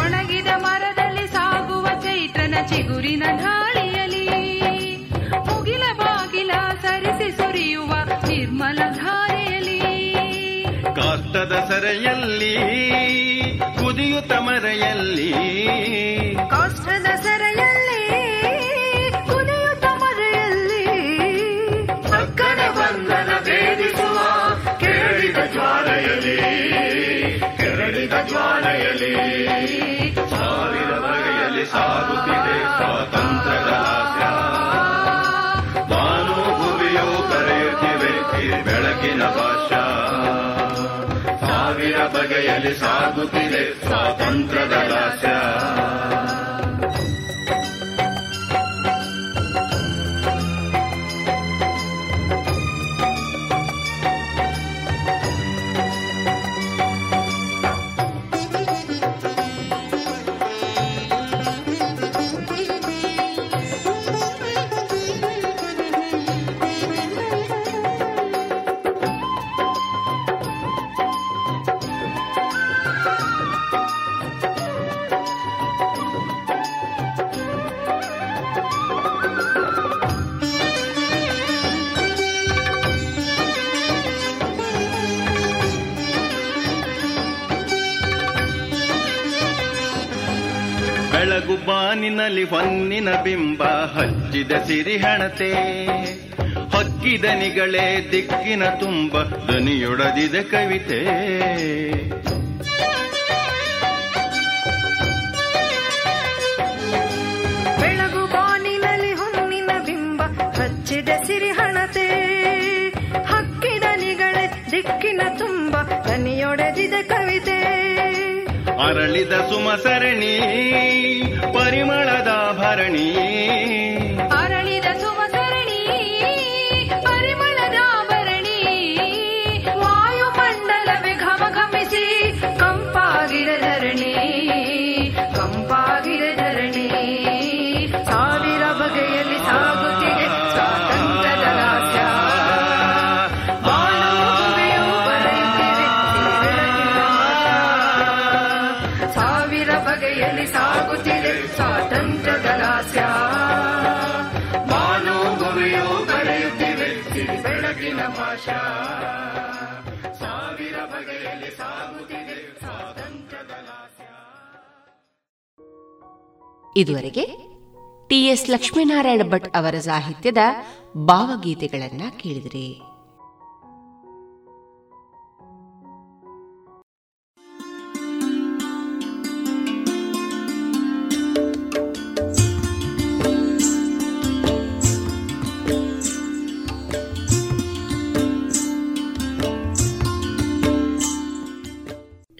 ಒಣಗಿದ ಮರದಲ್ಲಿ ಸಾಗುವ ಚೈತ್ರನ ಚಿಗುರಿನ ಧಾಳಿಯಲಿ ಮುಗಿಲ ಬಾಗಿಲ ಸರಿಸಿ ಸುರಿಯುವ ನಿರ್ಮಲ ಧಾರೆಯಲಿ. ಕಾಷ್ಟದ ಸೆರೆಯಲ್ಲಿ ಕುದಿಯುತ್ತ ಮರೆಯಲ್ಲಿ ಸರೆಯಲ್ಲಿ ಕುದಿಯುತ್ತ ಮರೆಯಲ್ಲಿ. ಅಕ್ಕನ ಬಂಧನ ಭೇದಿಸುವ ಕೇಳಿದ ಜ್ವಾಲೆಯಲ್ಲಿ ಕೆರಳಿದ ಜ್ವಾಲೆಯಲ್ಲಿ. ಸಾವಿರ ಬಗೆಯಲ್ಲಿ ಸಾಗುತ್ತಿದೆ ಸ್ವಾತಂತ್ರ್ಯದ ಹಾಸ್ಯ ಬಾನು ಭುವಿಯು ಕರೆಯುತ್ತಿವೆ ಬೆಳಕಿನ ಭಾಷಾ. ಸಾವಿರ ಬಗೆಯಲ್ಲಿ ಸಾಗುತ್ತಿದೆ. ಸ್ವಾತಂತ್ರ್ಯದ ಲಾಸ್ಯ ಬಾನಿನಲ್ಲಿ ಹೊನ್ನಿನ ಬಿಂಬ ಹಚ್ಚಿದ ಸಿರಿಹಣತೆ ಹಕ್ಕಿದನಿಗಳೇ ದಿಕ್ಕಿನ ತುಂಬ ದನಿಯೊಡದಿದ ಕವಿತೆ. ಬೆಳಗು ಬಾನಿನಲ್ಲಿ ಹೊನ್ನಿನ ಬಿಂಬ ಹಚ್ಚಿದ ಸಿರಿಹಣತೆ ಹಕ್ಕಿದನಿಗಳೇ ದಿಕ್ಕಿನ ತುಂಬ ದನಿಯೊಡೆದಿದೆ ಕವಿತೆ. ಅರಳಿದ ಸುಮಸರಣಿ ಪರಿಮಳದ ಭರಣಿ. ಸ್ವಾತಂತ್ರ್ಯದ ಟಿ ಎಸ್ ಲಕ್ಷ್ಮೀನಾರಾಯಣ ಭಟ್ ಅವರ ಸಾಹಿತ್ಯದ ಭಾವಗೀತೆಗಳನ್ನ ಕೇಳಿದ್ರಿ.